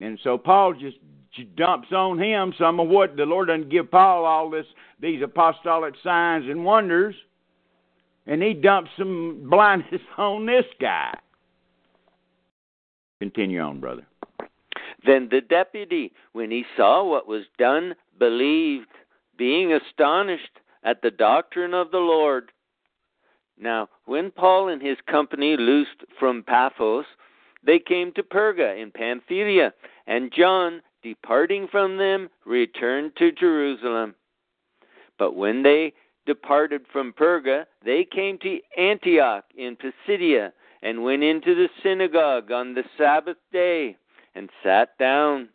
And so Paul just dumps on him some of what the Lord doesn't give Paul all this these apostolic signs and wonders, and he dumps some blindness on this guy. Continue on, brother. Then the deputy, when he saw what was done, believed, being astonished at the doctrine of the Lord. Now, when Paul and his company loosed from Paphos, they came to Perga in Pamphylia, and John, departing from them, returned to Jerusalem. But when they departed from Perga, they came to Antioch in Pisidia, and went into the synagogue on the Sabbath day, and sat down.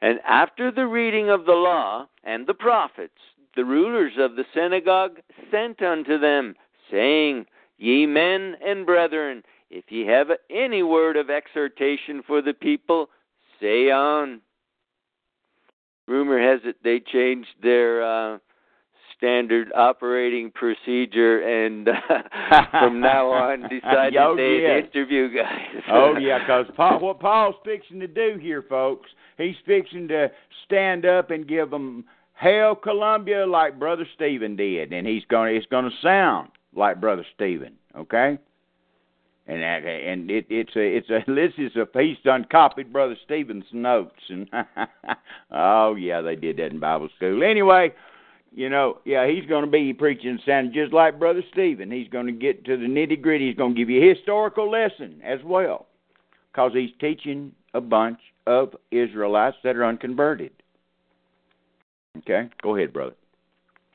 And after the reading of the law and the prophets, the rulers of the synagogue sent unto them, saying, Ye men and brethren, if ye have any word of exhortation for the people, say on. Rumor has it they changed their uh, standard operating procedure, and uh, from now on decided oh, they'd yeah. interview guys. oh yeah, because Paul, what Paul's fixing to do here, folks, he's fixing to stand up and give them hell Columbia like Brother Stephen did, and he's going. to It's going to sound like Brother Stephen, okay? And and it, it's a it's a this is a piece done copied Brother Stephen's notes and oh yeah they did that in Bible school. Anyway you know yeah he's going to be preaching sounding just like Brother Stephen. He's going to get to the nitty gritty. He's going to give you a historical lesson as well because he's teaching a bunch of Israelites that are unconverted. Okay go ahead brother.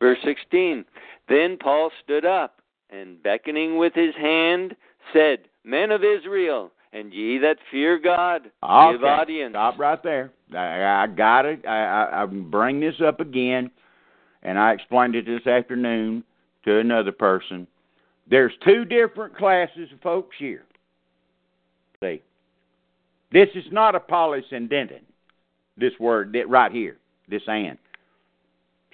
Verse 16 Then Paul stood up, and beckoning with his hand, said, Men of Israel, and ye that fear God, give Okay, audience. Stop right there. I, I got it. I, I, I bring this up again, and I explained it this afternoon to another person. There's two different classes of folks here. See, this is not a polysyndeton. This word that right here, this and.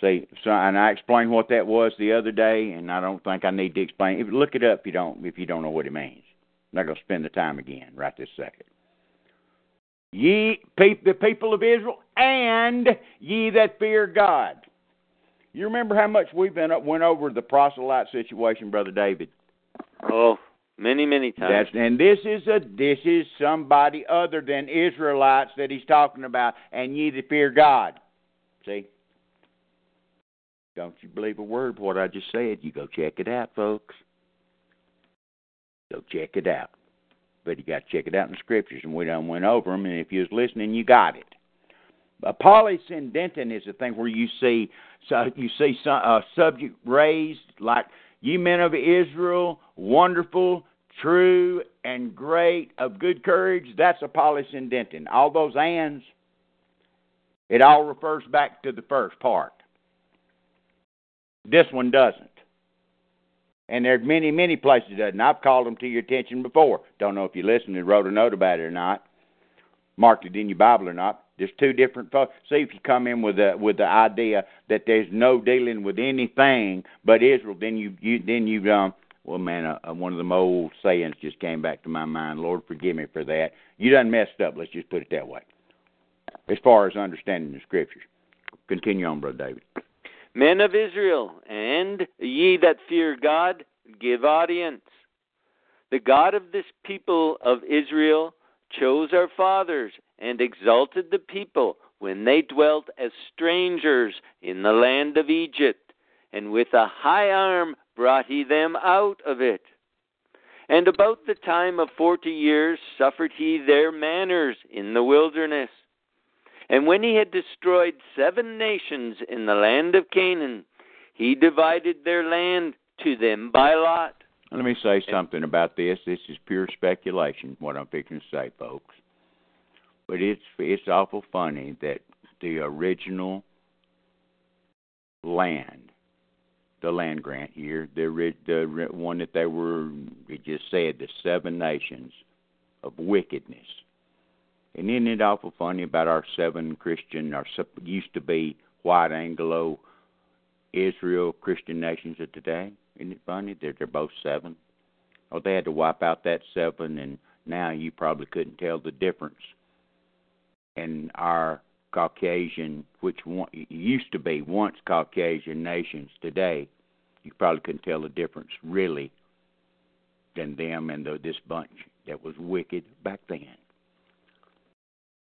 See, so and I explained what that was the other day, and I don't think I need to explain. If look it up, if you don't, if you don't know what it means. I'm not going to spend the time again right this second. Ye peop, the people of Israel, and ye that fear God. You remember how much we've been up, went over the proselyte situation, brother David? Oh, many, many times. That's and this is a this is somebody other than Israelites that he's talking about, and ye that fear God. See? Don't you believe a word of what I just said? You go check it out, folks. Go check it out. But you got to check it out in the scriptures, and we done went over them. And if you was listening, you got it. A polysyndeton is a thing where you see so you see some, a subject raised like ye men of Israel, wonderful, true, and great, of good courage. That's a polysyndeton. All those ands, it all refers back to the first part. This one doesn't. And there's many, many places it doesn't. I've called them to your attention before. Don't know if you listened and wrote a note about it or not, marked it in your Bible or not. There's two different folks. See if you come in with the with the idea that there's no dealing with anything but Israel, then you you then you um well man, uh, uh, one of them old sayings just came back to my mind. Lord forgive me for that. You done messed up. Let's just put it that way. As far as understanding the scriptures, continue on, brother David. Men of Israel, and ye that fear God, give audience. The God of this people of Israel chose our fathers and exalted the people when they dwelt as strangers in the land of Egypt, and with a high arm brought he them out of it. And about the time of forty years suffered he their manners in the wilderness. And when he had destroyed seven nations in the land of Canaan, he divided their land to them by lot. Let me say something about this. This is pure speculation, what I'm fixing to say, folks. But it's it's awful funny that the original land, the land grant here, the the one that they were, it just said the seven nations of wickedness. And isn't it awful funny about our seven Christian, our used to be white Anglo Israel Christian nations of today? Isn't it funny that they're both seven? Oh, they had to wipe out that seven, and now you probably couldn't tell the difference. And our Caucasian, which one, used to be once Caucasian nations today, you probably couldn't tell the difference really than them and the, this bunch that was wicked back then.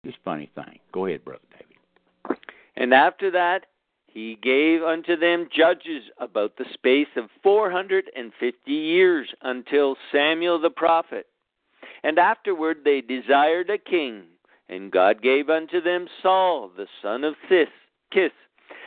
This funny thing. Go ahead, brother David. And after that, he gave unto them judges about the space of four hundred and fifty years until Samuel the prophet. And afterward they desired a king, and God gave unto them Saul the son of Cis, Kis,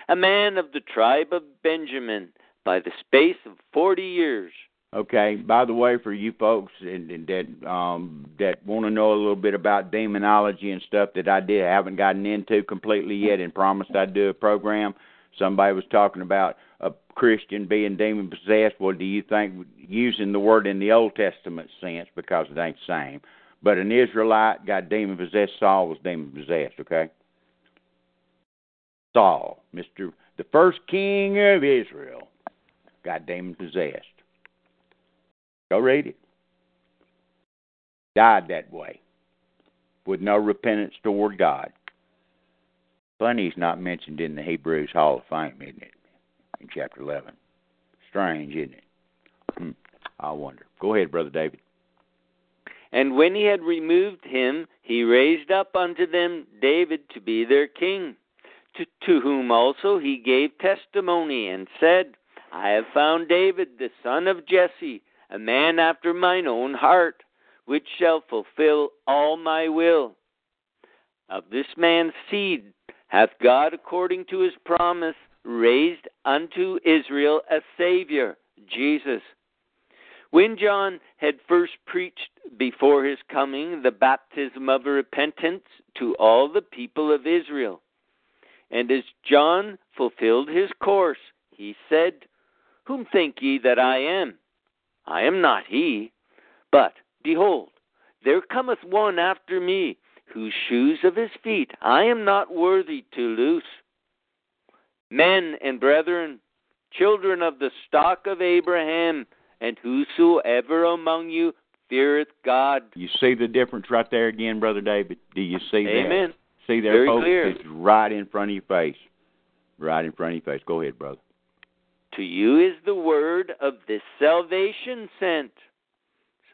a man of the tribe of Benjamin, by the space of forty years. Okay. By the way, for you folks and, and that um, that want to know a little bit about demonology and stuff that I did haven't gotten into completely yet, and promised I'd do a program. Somebody was talking about a Christian being demon possessed. Well, do you think using the word in the Old Testament sense because it ain't the same? But an Israelite got demon possessed. Saul was demon possessed. Okay. Saul, Mister, the first king of Israel, got demon possessed. Go read it. Died that way, with no repentance toward God. Funny he's not mentioned in the Hebrews Hall of Fame, isn't it? In chapter 11. Strange, isn't it? Hmm. I wonder. Go ahead, Brother David. And when he had removed him, he raised up unto them David to be their king, to, to whom also he gave testimony, and said, I have found David the son of Jesse, a man after mine own heart, which shall fulfill all my will. Of this man's seed hath God, according to his promise, raised unto Israel a Savior, Jesus. When John had first preached before his coming the baptism of repentance to all the people of Israel, and as John fulfilled his course, he said, Whom think ye that I am? I am not he. But, behold, there cometh one after me, whose shoes of his feet I am not worthy to loose. Men and brethren, children of the stock of Abraham, and whosoever among you feareth God. You see the difference right there again, Brother David? Do you see that? Amen. See there, Very folks? clear. It's right in front of your face. Right in front of your face. Go ahead, brother. To you is the word of this salvation sent.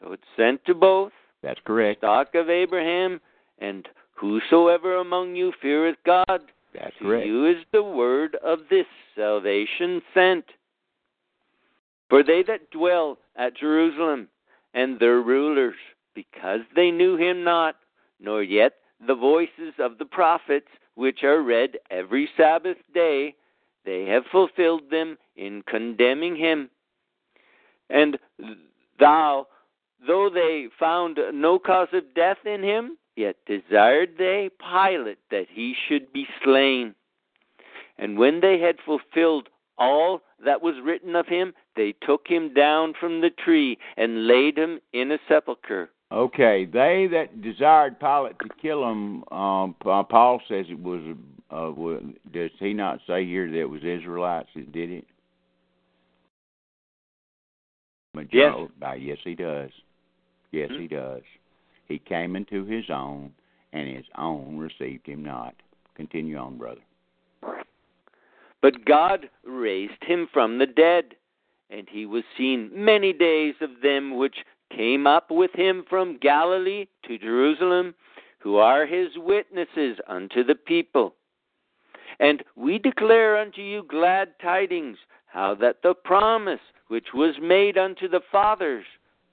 So it's sent to both That's correct. stock of Abraham and whosoever among you feareth God. That's To correct. you is the word of this salvation sent. For they that dwell at Jerusalem and their rulers, because they knew him not, nor yet the voices of the prophets, which are read every Sabbath day, they have fulfilled them in condemning him. And thou, though they found no cause of death in him, yet desired they Pilate that he should be slain. And when they had fulfilled all that was written of him, they took him down from the tree and laid him in a sepulchre. Okay, they that desired Pilate to kill him, um, Paul says it was. Uh, does he not say here that it was Israelites that did it? Majority, uh, yes, he does. Yes, he does. He came into his own, and his own received him not. Continue on, brother. But God raised him from the dead, and he was seen many days of them which came up with him from Galilee to Jerusalem, who are his witnesses unto the people. And we declare unto you glad tidings, how that the promise which was made unto the fathers,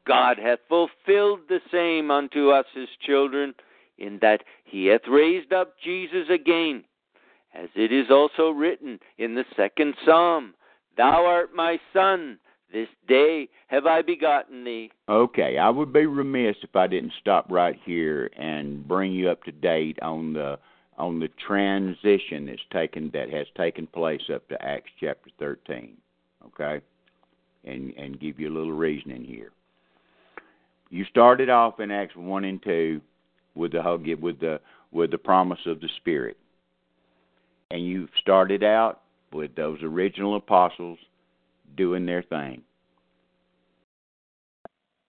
God hath fulfilled the same unto us his children, in that he hath raised up Jesus again, as it is also written in the second psalm, Thou art my son, this day have I begotten thee. Okay, I would be remiss if I didn't stop right here and bring you up to date on the on the transition that's taken that has taken place up to Acts chapter 13. Okay? And and give you a little reasoning here. You started off in Acts 1 and 2 with the with the with the promise of the Spirit. And you started out with those original apostles doing their thing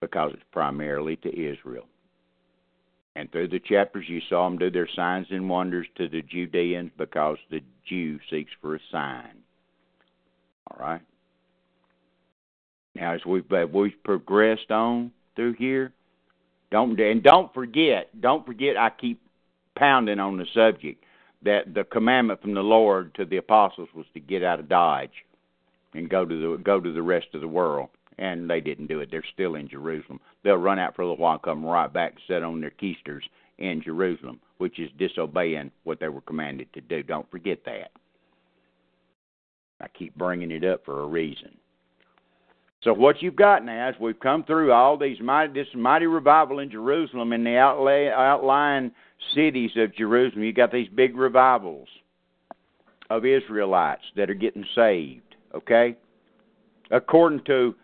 because it's primarily to Israel. And through the chapters, you saw them do their signs and wonders to the Judeans because the Jew seeks for a sign. All right. Now, as we've we've progressed on through here, don't and don't forget, don't forget. I keep pounding on the subject that the commandment from the Lord to the apostles was to get out of Dodge and go to the go to the rest of the world and they didn't do it. They're still in Jerusalem. They'll run out for a little while, come right back, sit on their keisters in Jerusalem, which is disobeying what they were commanded to do. Don't forget that. I keep bringing it up for a reason. So what you've got now is we've come through all these mighty, this mighty revival in Jerusalem in the outlay, outlying cities of Jerusalem. You've got these big revivals of Israelites that are getting saved. Okay, according to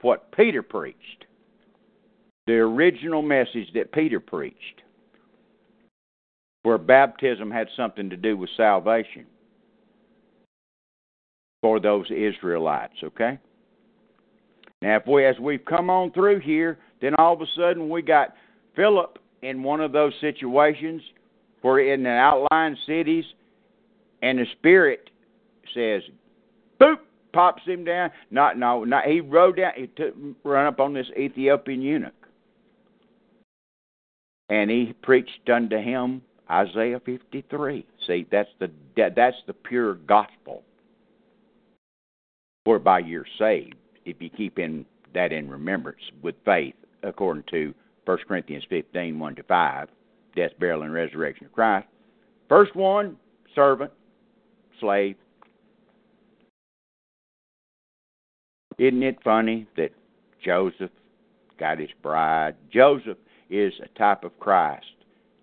what Peter preached, the original message that Peter preached, where baptism had something to do with salvation for those Israelites, okay? Now, if we, as we've come on through here, then all of a sudden we got Philip in one of those situations where in the outlying cities, and the Spirit says, boop, pops him down. Not no, not he rode down. He took run up on this Ethiopian eunuch, and he preached unto him Isaiah fifty three. See, that's the that's the pure gospel, whereby you're saved if you keep in that in remembrance with faith, according to First Corinthians fifteen one to five, death, burial, and resurrection of Christ. First one, servant, slave. Isn't it funny that Joseph got his bride? Joseph is a type of Christ,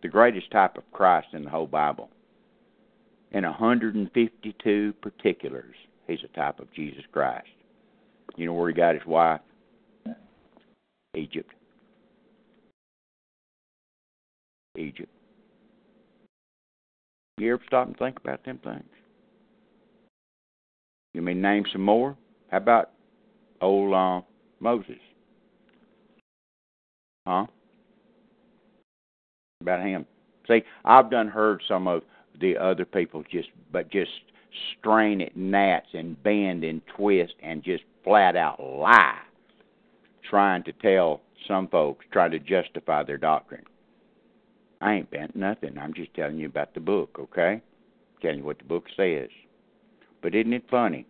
the greatest type of Christ in the whole Bible. In 152 particulars, he's a type of Jesus Christ. You know where he got his wife? Egypt. Egypt. You ever stop and think about them things? You mean name some more? How about old uh, Moses. Huh? About him. See, I've done heard some of the other people just but just strain at gnats and bend and twist and just flat out lie trying to tell some folks try to justify their doctrine. I ain't bent nothing. I'm just telling you about the book, okay? Telling you what the book says. But isn't it funny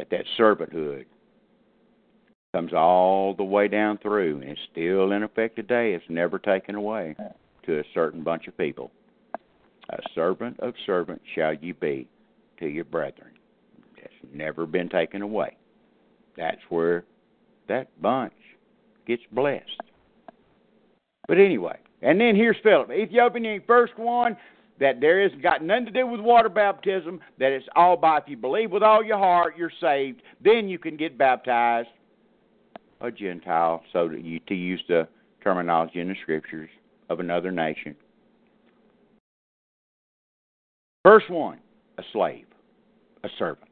that that servanthood comes all the way down through and it's still in effect today. It's never taken away to a certain bunch of people. A servant of servants shall you be to your brethren. That's never been taken away. That's where that bunch gets blessed. But anyway, and then here's Philip, Ethiopian, first one that there is got nothing to do with water baptism. That it's all by if you believe with all your heart, you're saved. Then you can get baptized a Gentile, so to, you, to use the terminology in the scriptures of another nation. First one, a slave, a servant.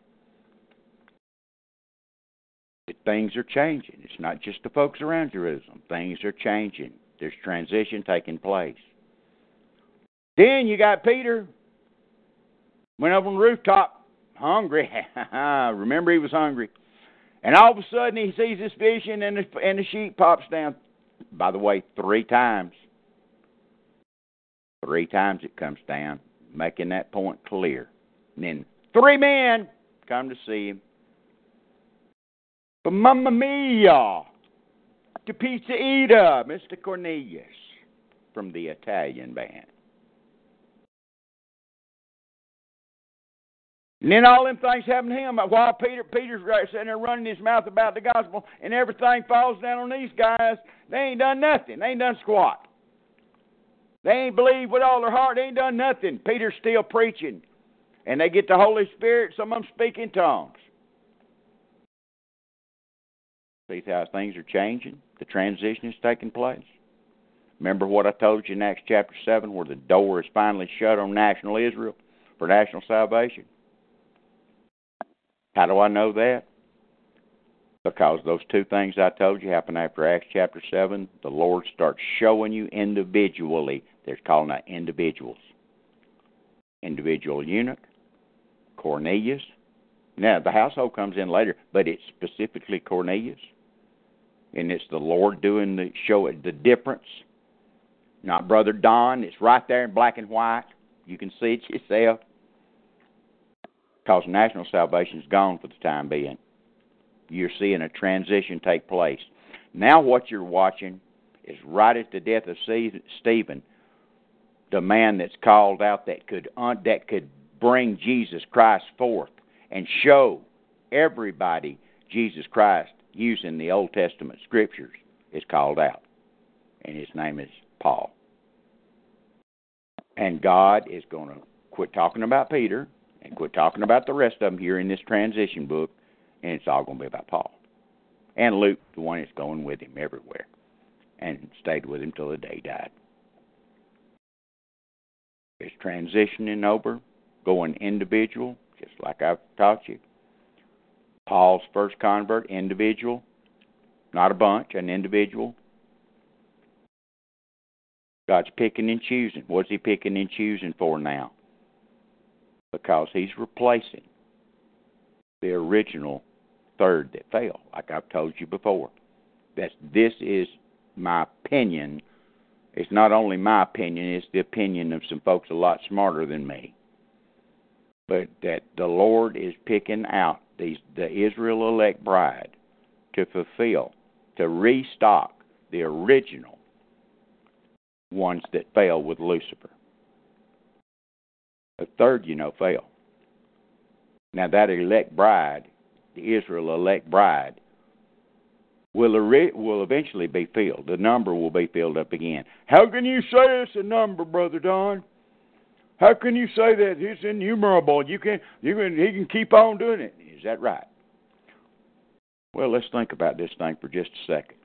Things are changing. It's not just the folks around Jerusalem. Things are changing. There's transition taking place. Then you got Peter. Went up on the rooftop, hungry. Remember, he was hungry. And all of a sudden, he sees this vision, and the, and the sheep pops down. By the way, three times. Three times it comes down, making that point clear. And then three men come to see him. But Mamma Mia! To Pizza Eater, Mr. Cornelius from the Italian band. And then all them things happen to him while Peter Peter's right sitting there running his mouth about the gospel, and everything falls down on these guys. They ain't done nothing. They ain't done squat. They ain't believed with all their heart. They ain't done nothing. Peter's still preaching, and they get the Holy Spirit. Some of them speak in tongues. See how things are changing. The transition is taking place. Remember what I told you in Acts chapter 7 where the door is finally shut on national Israel for national salvation? How do I know that? Because those two things I told you happen after Acts chapter 7. The Lord starts showing you individually. They're calling that individuals. Individual eunuch, Cornelius. Now, the household comes in later, but it's specifically Cornelius. And it's the Lord doing the show the difference. Not Brother Don. It's right there in black and white. You can see it yourself. Because national salvation is gone for the time being. You're seeing a transition take place. Now, what you're watching is right at the death of Stephen, the man that's called out that could that could bring Jesus Christ forth and show everybody Jesus Christ using the Old Testament scriptures is called out, and his name is Paul. And God is going to quit talking about Peter and quit talking about the rest of them here in this transition book, and it's all going to be about Paul. And Luke, the one that's going with him everywhere, and stayed with him till the day he died. It's transitioning over, going individual, just like I've taught you. Paul's first convert, individual, not a bunch, an individual. God's picking and choosing. What's He picking and choosing for now? Because He's replacing the original third that fell, like I've told you before. That's this is my opinion. It's not only my opinion; it's the opinion of some folks a lot smarter than me but that the Lord is picking out these the Israel elect bride to fulfill, to restock the original ones that fell with Lucifer. A third, you know, fell. Now that elect bride, the Israel elect bride, will will eventually be filled. The number will be filled up again. How can you say it's a number, brother Don? How can you say that it's innumerable? You can you can he can keep on doing it. Is that right? Well, let's think about this thing for just a second.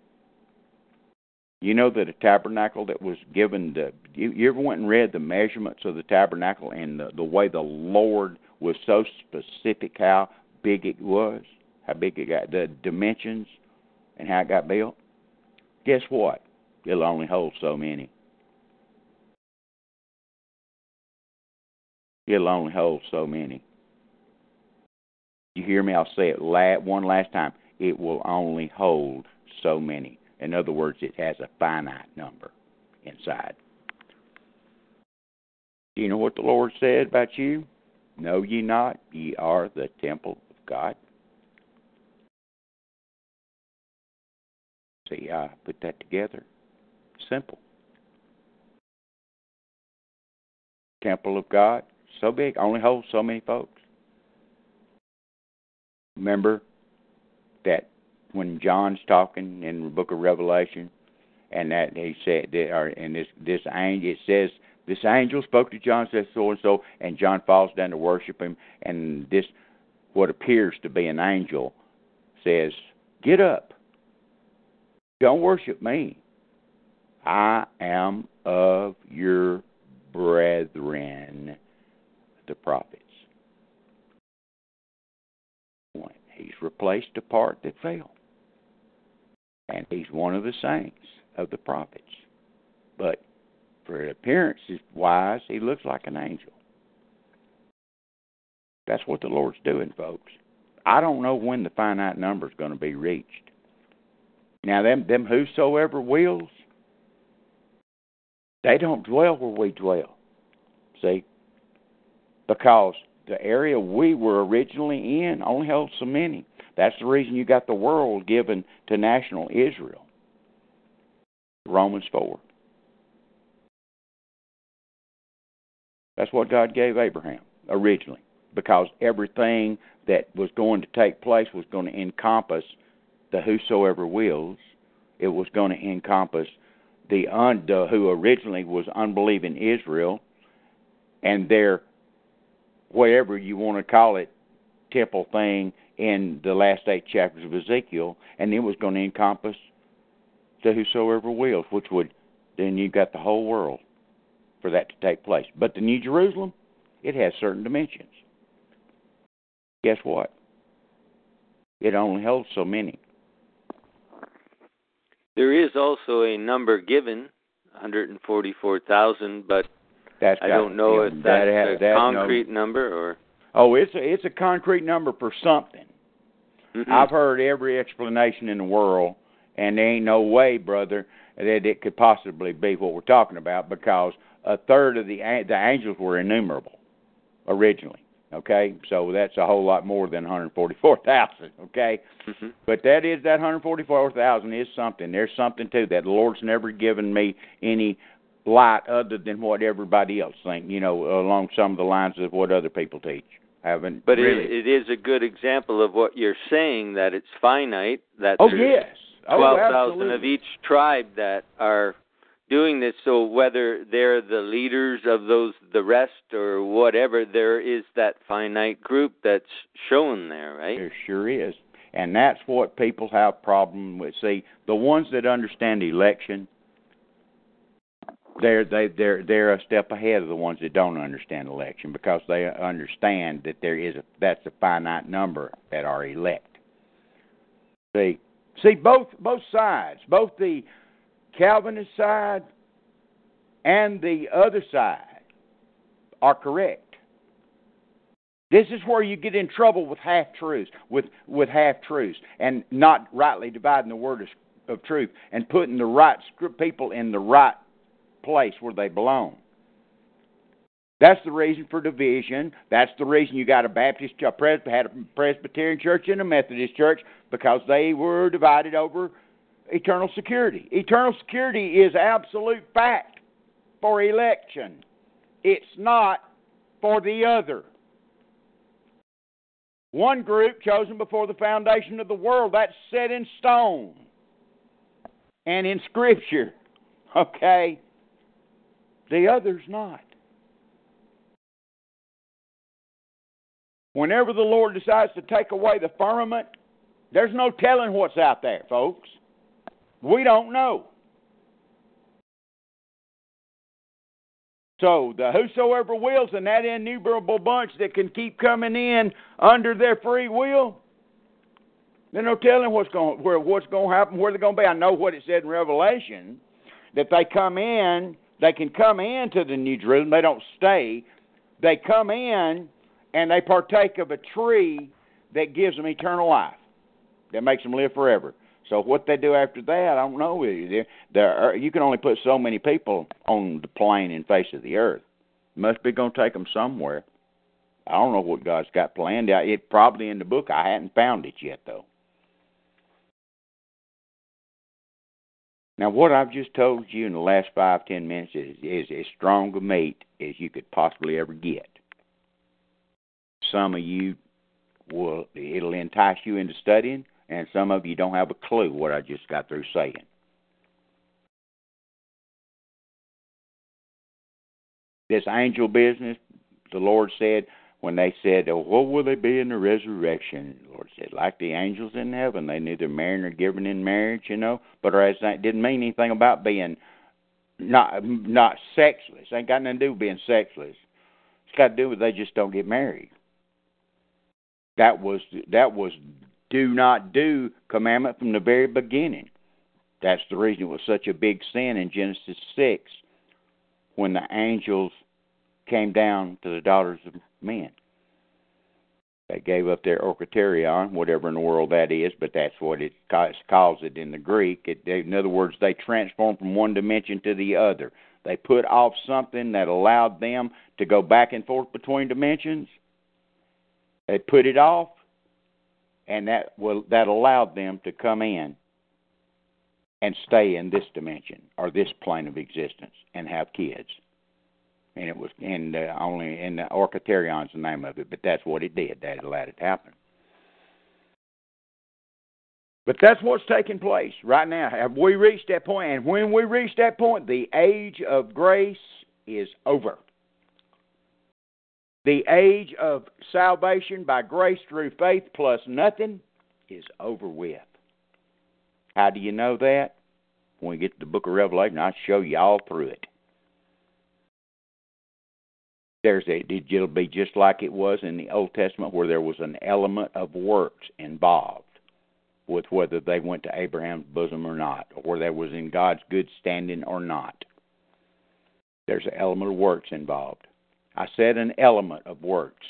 You know that a tabernacle that was given the you, you ever went and read the measurements of the tabernacle and the, the way the Lord was so specific how big it was, how big it got, the dimensions, and how it got built. Guess what? It'll only hold so many. It'll only hold so many. You hear me? I'll say it la- one last time. It will only hold so many. In other words, it has a finite number inside. Do you know what the Lord said about you? Know ye not, ye are the temple of God? See, I put that together. Simple. Temple of God, so big, only holds so many folks. Remember that when John's talking in the book of Revelation, and that he said, that, or in this this angel, it says this angel spoke to John, says so and so, and John falls down to worship him, and this what appears to be an angel says, "Get up, don't worship me. I am of your brethren." the prophets. He's replaced the part that fell. And he's one of the saints of the prophets. But for appearances wise, he looks like an angel. That's what the Lord's doing, folks. I don't know when the finite number is going to be reached. Now, them them whosoever wills, they don't dwell where we dwell. See, because the area we were originally in only holds so many. That's the reason you got the world given to national Israel. Romans 4. That's what God gave Abraham originally, because everything that was going to take place was going to encompass the whosoever wills. It was going to encompass the, un, the who originally was unbelieving Israel and their whatever you want to call it, temple thing in the last eight chapters of Ezekiel, and it was going to encompass the whosoever wills, which would then you've got the whole world for that to take place. But the New Jerusalem, it has certain dimensions. Guess what? It only holds so many. There is also a number given, 144,000, but That's I don't know if that's that has- a that concrete number or. Oh, it's a it's a concrete number for something. Mhm. I've heard every explanation in the world, and there ain't no way, brother, that it could possibly be what we're talking about because a third of the the angels were innumerable originally. Okay, so that's a whole lot more than 144,000. Okay, Mhm. but that is that 144,000 is something. There's something to that. The Lord's never given me any light other than what everybody else think. You know, along some of the lines of what other people teach. Haven't But really. it, it is a good example of what you're saying that it's finite. That oh yes. Oh, twelve thousand of each tribe that are doing this. So whether they're the leaders of those, the rest, or whatever, there is that finite group that's shown there, right? There sure is. And that's what people have problem with. See, the ones that understand election, they're they they're they're a step ahead of the ones that don't understand election because they understand that there is a that's a finite number that are elect. See, see both both sides, both the Calvinist side and the other side are correct. This is where you get in trouble with half truths, with with half truths, and not rightly dividing the word of, of truth and putting the right people in the right place where they belong. That's the reason for division. That's the reason you got a Baptist, a Pres- had a Presbyterian church and a Methodist church because they were divided over eternal security. Eternal security is absolute fact for election. It's not for the other. One group chosen before the foundation of the world, that's set in stone and in Scripture. Okay? The other's not. Whenever the Lord decides to take away the firmament, there's no telling what's out there, folks. We don't know. So the whosoever wills and that innumerable bunch that can keep coming in under their free will, there's no telling what's going where what's going to happen, where they're going to be. I know what it said in Revelation that they come in, they can come into the New Jerusalem. They don't stay. They come in and they partake of a tree that gives them eternal life, that makes them live forever. So what they do after that, I don't know. There, there are, you can only put so many people on the plane and face of the earth. Must be going to take them somewhere. I don't know what God's got planned. It probably in the book. I hadn't found it yet though. Now, what I've just told you in the last five ten minutes is, is as strong a meat as you could possibly ever get. Some of you will it'll entice you into studying and some of you don't have a clue what I just got through saying. This angel business, the Lord said, when they said, oh, What will they be in the resurrection? The Lord said, Like the angels in heaven, they neither marry nor given in marriage, you know. But as that didn't mean anything about being not not sexless. Ain't got nothing to do with being sexless. It's got to do with they just don't get married. That was that was do not do commandment from the very beginning. That's the reason it was such a big sin in Genesis 6 when the angels came down to the daughters of men. They gave up their oiketerion, whatever in the world that is, but that's what it calls it in the Greek. It, in other words, they transformed from one dimension to the other. They put off something that allowed them to go back and forth between dimensions. They put it off, and that will that allowed them to come in and stay in this dimension or this plane of existence and have kids. And it was and uh, only in the Oiketerion's the name of it, but that's what it did. That allowed it to happen. But that's what's taking place right now. Have we reached that point? And when we reach that point, the age of grace is over. The age of salvation by grace through faith plus nothing is over with. How do you know that? When we get to the book of Revelation, I'll show you all through it. There's a it'll be just like it was in the Old Testament where there was an element of works involved with whether they went to Abraham's bosom or not, or whether they was in God's good standing or not. There's an element of works involved. I said an element of works.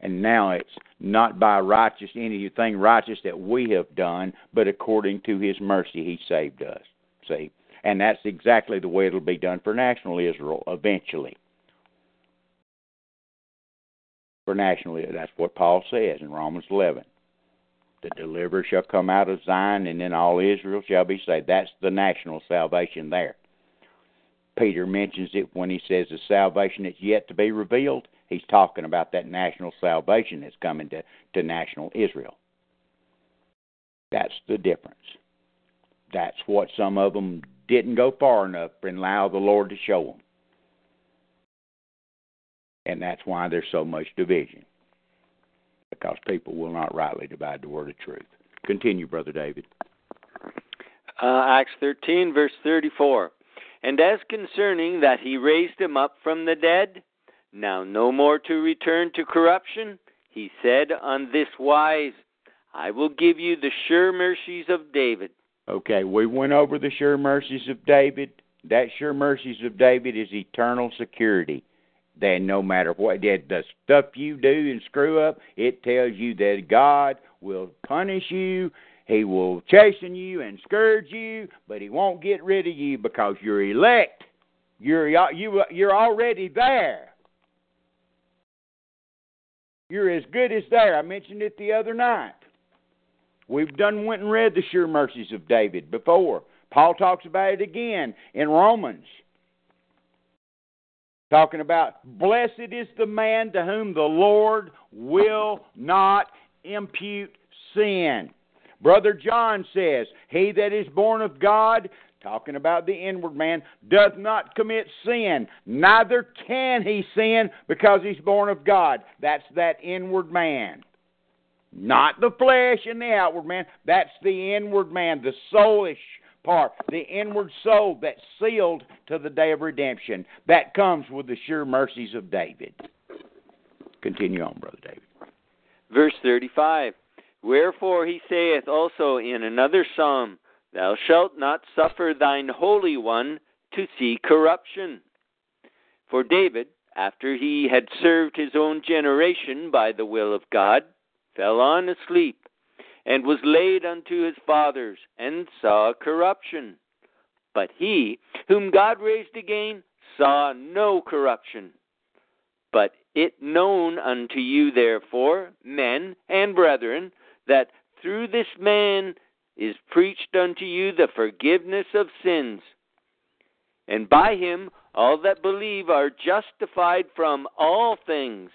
And now it's not by righteous anything righteous that we have done, but according to his mercy he saved us. See? And that's exactly the way it'll be done for national Israel eventually. For national that's what Paul says in Romans eleven. The deliverer shall come out of Zion, and then all Israel shall be saved. That's the national salvation there. Peter mentions it when he says the salvation that's yet to be revealed He's talking about that national salvation that's coming to, to national Israel. That's the difference. That's what some of them didn't go far enough and allow the Lord to show them. And that's why there's so much division. Because people will not rightly divide the word of truth. Continue, Brother David. Uh, Acts 13, verse 34. And as concerning that he raised him up from the dead, now no more to return to corruption, he said on this wise, I will give you the sure mercies of David. Okay, we went over the sure mercies of David. That sure mercies of David is eternal security. That no matter what the stuff you do and screw up, it tells you that God will punish you. He will chasten you and scourge you, but he won't get rid of you because you're elect. You're you you're already there. You're as good as there. I mentioned it the other night. We've done went and read the sure mercies of David before. Paul talks about it again in Romans. Talking about, blessed is the man to whom the Lord will not impute sin. Brother John says, He that is born of God talking about the inward man, doth not commit sin. Neither can he sin because he's born of God. That's that inward man. Not the flesh and the outward man. That's the inward man, the soulish part, the inward soul that's sealed to the day of redemption. That comes with the sure mercies of David. Continue on, Brother David. Verse 35 Wherefore he saith also in another psalm, Thou shalt not suffer thine Holy One to see corruption. For David, after he had served his own generation by the will of God, fell on asleep, and was laid unto his fathers, and saw corruption. But he, whom God raised again, saw no corruption. But it known unto you, therefore, men and brethren, that through this man is preached unto you the forgiveness of sins. And by him all that believe are justified from all things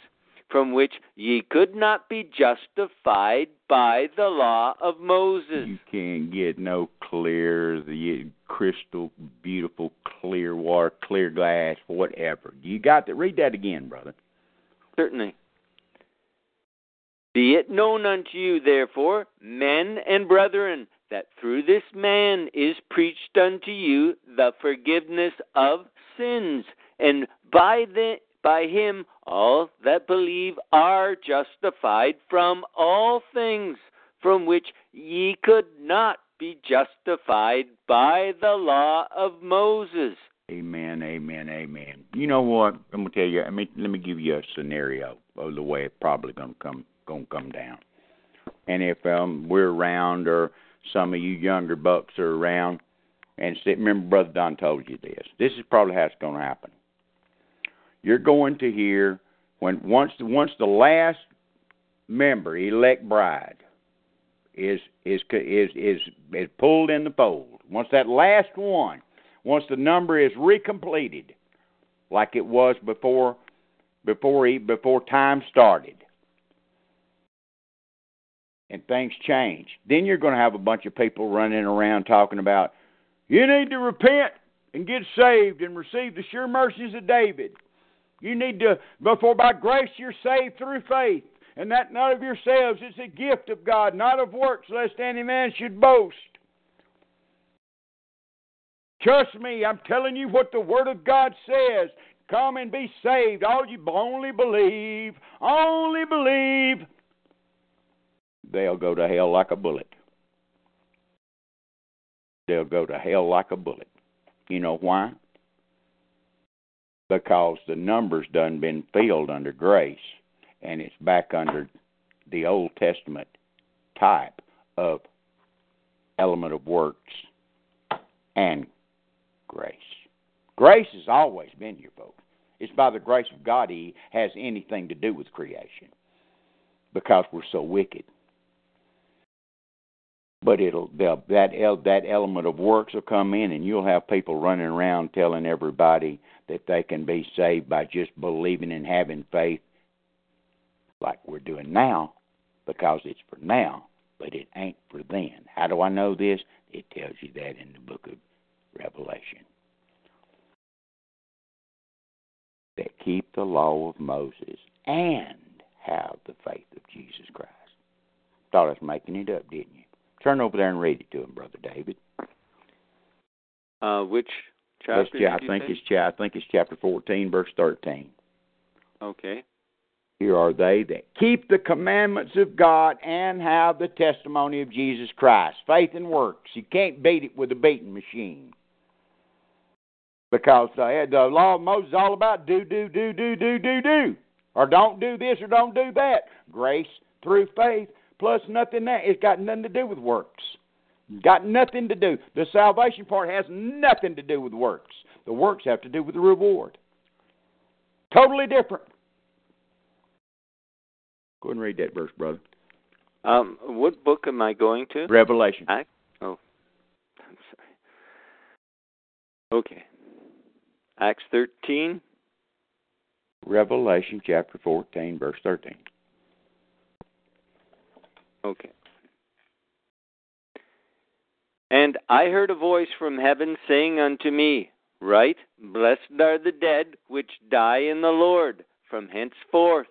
from which ye could not be justified by the law of Moses. You can't get no clear, the crystal, beautiful, clear water, clear glass, whatever. You got to read that again, brother. Certainly. Be it known unto you, therefore, men and brethren, that through this man is preached unto you the forgiveness of sins, and by the by him all that believe are justified from all things from which ye could not be justified by the law of Moses. Amen, amen, amen. You know what? I'm gonna tell you. Let me let me give you a scenario of the way it's probably gonna come gonna come down. And if um, we're around, or some of you younger bucks are around, and remember, Brother Don told you this. This is probably how it's to happen. You're going to hear when once the, once the last member, elect bride, is is is is is pulled in the fold. Once that last one, once the number is recompleted, like it was before before he, before time started, and things change. Then you're going to have a bunch of people running around talking about, you need to repent and get saved and receive the sure mercies of David. You need to, before by grace you're saved through faith, and that not of yourselves, it's a gift of God, not of works, lest any man should boast. Trust me, I'm telling you what the Word of God says. Come and be saved. All you only believe, only believe. They'll go to hell like a bullet. They'll go to hell like a bullet. You know why? Because the numbers done been filled under grace and it's back under the Old Testament type of element of works and grace. Grace has always been here, folks. It's by the grace of God He has anything to do with creation because we're so wicked. But it'll that that element of works will come in, and you'll have people running around telling everybody that they can be saved by just believing and having faith, like we're doing now, because it's for now, but it ain't for then. How do I know this? It tells you that in the book of Revelation. That keep the law of Moses and have the faith of Jesus Christ. Thought I was making it up, didn't you? Turn over there and read it to him, brother David. Uh, which chapter? I think say? it's I think it's chapter fourteen, verse thirteen. Okay. Here are they that keep the commandments of God and have the testimony of Jesus Christ. Faith and works. You can't beat it with a beating machine. Because the, the law of Moses is all about do, do, do, do, do, do, do. Or don't do this or don't do that. Grace through faith plus nothing that. It's got nothing to do with works. Got nothing to do. The salvation part has nothing to do with works. The works have to do with the reward. Totally different. Go ahead and read that verse, brother. Um, what book am I going to? Revelation. I, oh, I'm sorry. Okay. Acts 13. Revelation chapter 14, verse 13. Okay. And I heard a voice from heaven saying unto me, Write, Blessed are the dead which die in the Lord from henceforth.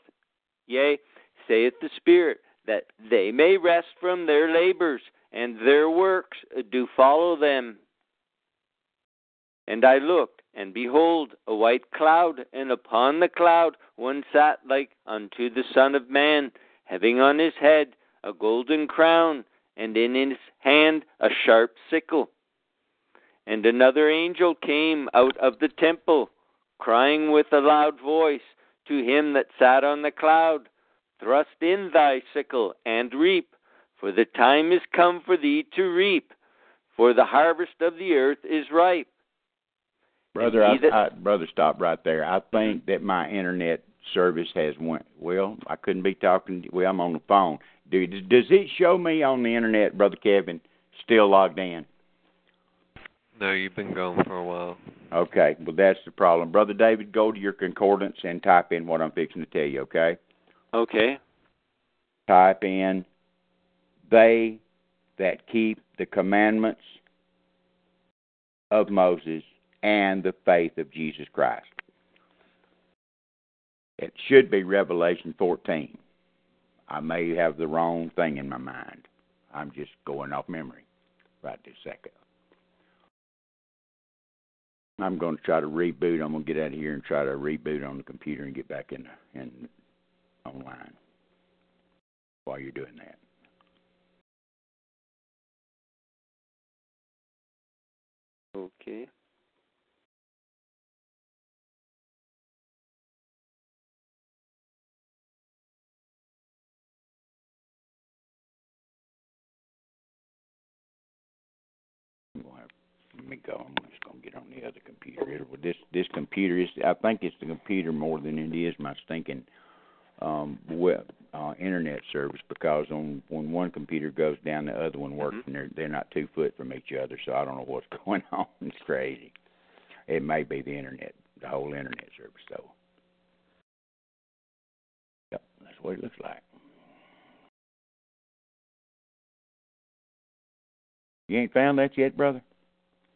Yea, saith the Spirit, that they may rest from their labors, and their works do follow them. And I looked, and behold, a white cloud, and upon the cloud one sat like unto the Son of Man, having on his head a golden crown, and in his hand a sharp sickle. And another angel came out of the temple, crying with a loud voice to him that sat on the cloud, Thrust in thy sickle and reap, for the time is come for thee to reap, for the harvest of the earth is ripe. Brother, I, I, brother, stop right there. I think that my internet service has went. Well, I couldn't be talking. Well, I'm on the phone. Do, does it show me on the internet, brother Kevin, still logged in? No, you've been gone for a while. Okay, well that's the problem, brother David. Go to your concordance and type in what I'm fixing to tell you. Okay. Okay. Type in they that keep the commandments of Moses and the faith of Jesus Christ. It should be Revelation 14. I may have the wrong thing in my mind. I'm just going off memory right this second. I'm going to try to reboot. I'm going to get out of here and try to reboot on the computer and get back in, in online while you're doing that. Okay. Let me go. I'm just to get on the other computer. Well, This this computer is. I think it's the computer more than it is my stinking um, web uh, internet service because on when one computer goes down, the other one works, mm-hmm. and they're they're not two foot from each other. So I don't know what's going on. It's crazy. It may be the internet, the whole internet service, though. Yep, that's what it looks like. You ain't found that yet, brother?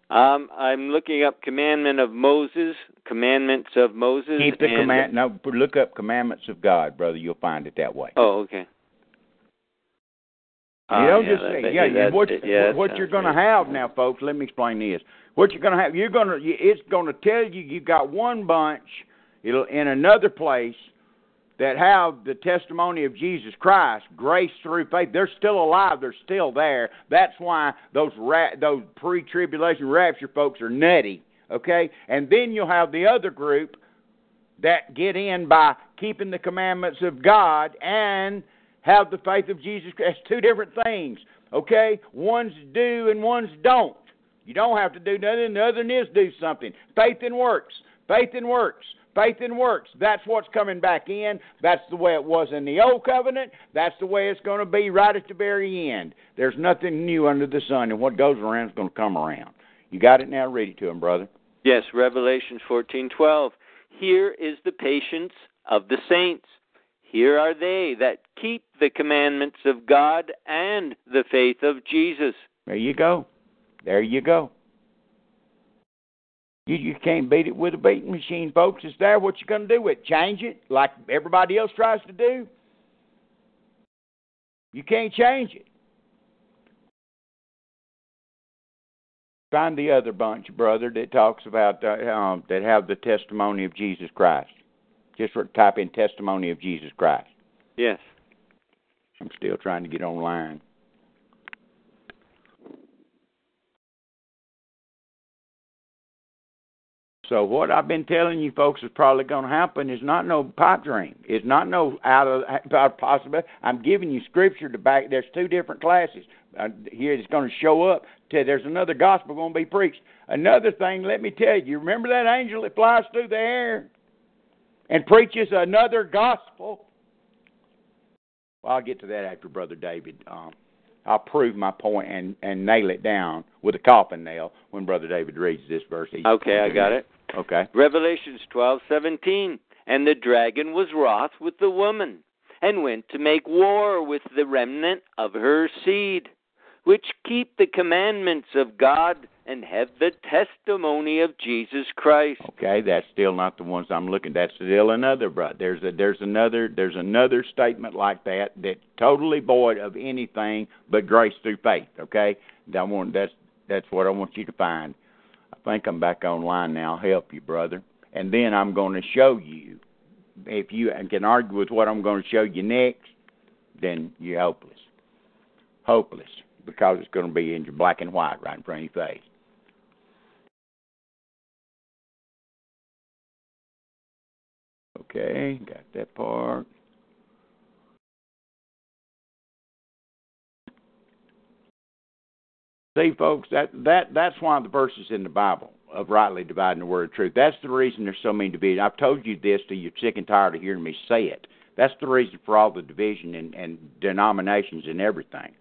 Um, I'm looking up commandment of Moses, commandments of Moses. Keep the and, command. No, look up commandments of God, brother. You'll find it that way. Oh, okay. Ah, you don't yeah, just say, that- yeah, yeah, what, yeah, that what you're going to have now, folks. Let me explain this. What you're going to have, you're going to, it's going to tell you you got one bunch, it'll in another place that have the testimony of Jesus Christ, grace through faith. They're still alive. They're still there. That's why those ra- those pre-tribulation rapture folks are nutty. Okay, and then you'll have the other group that get in by keeping the commandments of God and have the faith of Jesus Christ. It's two different things. Okay, one's do and one's don't. You don't have to do nothing. The other is do something. Faith and works. Faith and works. Faith and works. That's what's coming back in. That's the way it was in the old covenant. That's the way it's going to be right at the very end. There's nothing new under the sun, and what goes around is going to come around. You got it now? Read it to him, brother. Yes, Revelation 14:12. Here is the patience of the saints. Here are they that keep the commandments of God and the faith of Jesus. There you go. There you go. You you can't beat it with a beating machine, folks. It's there. What you gonna do with it? Change it like everybody else tries to do? You can't change it. Find the other bunch, brother, that talks about uh, um, that have the testimony of Jesus Christ. Just type in testimony of Jesus Christ. Yes. I'm still trying to get online. So what I've been telling you folks is probably going to happen is not no pipe dream. It's not no out of out of possible. I'm giving you scripture to back. There's two different classes. Uh, here it's going to show up. To, there's another gospel going to be preached. Another thing, let me tell you. Remember that angel that flies through the air and preaches another gospel. Well, I'll get to that after Brother David. Um, I'll prove my point and and nail it down with a coffin nail when Brother David reads this verse. Okay, I got it. Okay. Revelations 12:17. And the dragon was wroth with the woman and went to make war with the remnant of her seed, which keep the commandments of God and have the testimony of Jesus Christ. Okay, that's still not the ones I'm looking. That's still another, bro. There's a there's another there's another statement like that that totally void of anything but grace through faith. Okay, that one that's that's what I want you to find. Think I'm back online now. Help you, brother. And then I'm going to show you. If you can argue with what I'm going to show you next, then you're hopeless. Hopeless because it's going to be in your black and white right in front of your face. Okay, got that part. See, folks, that that that's why the verses in the Bible of rightly dividing the word of truth. That's the reason there's so many divisions. I've told you this till you're sick and tired of hearing me say it. That's the reason for all the division and, and denominations and everything.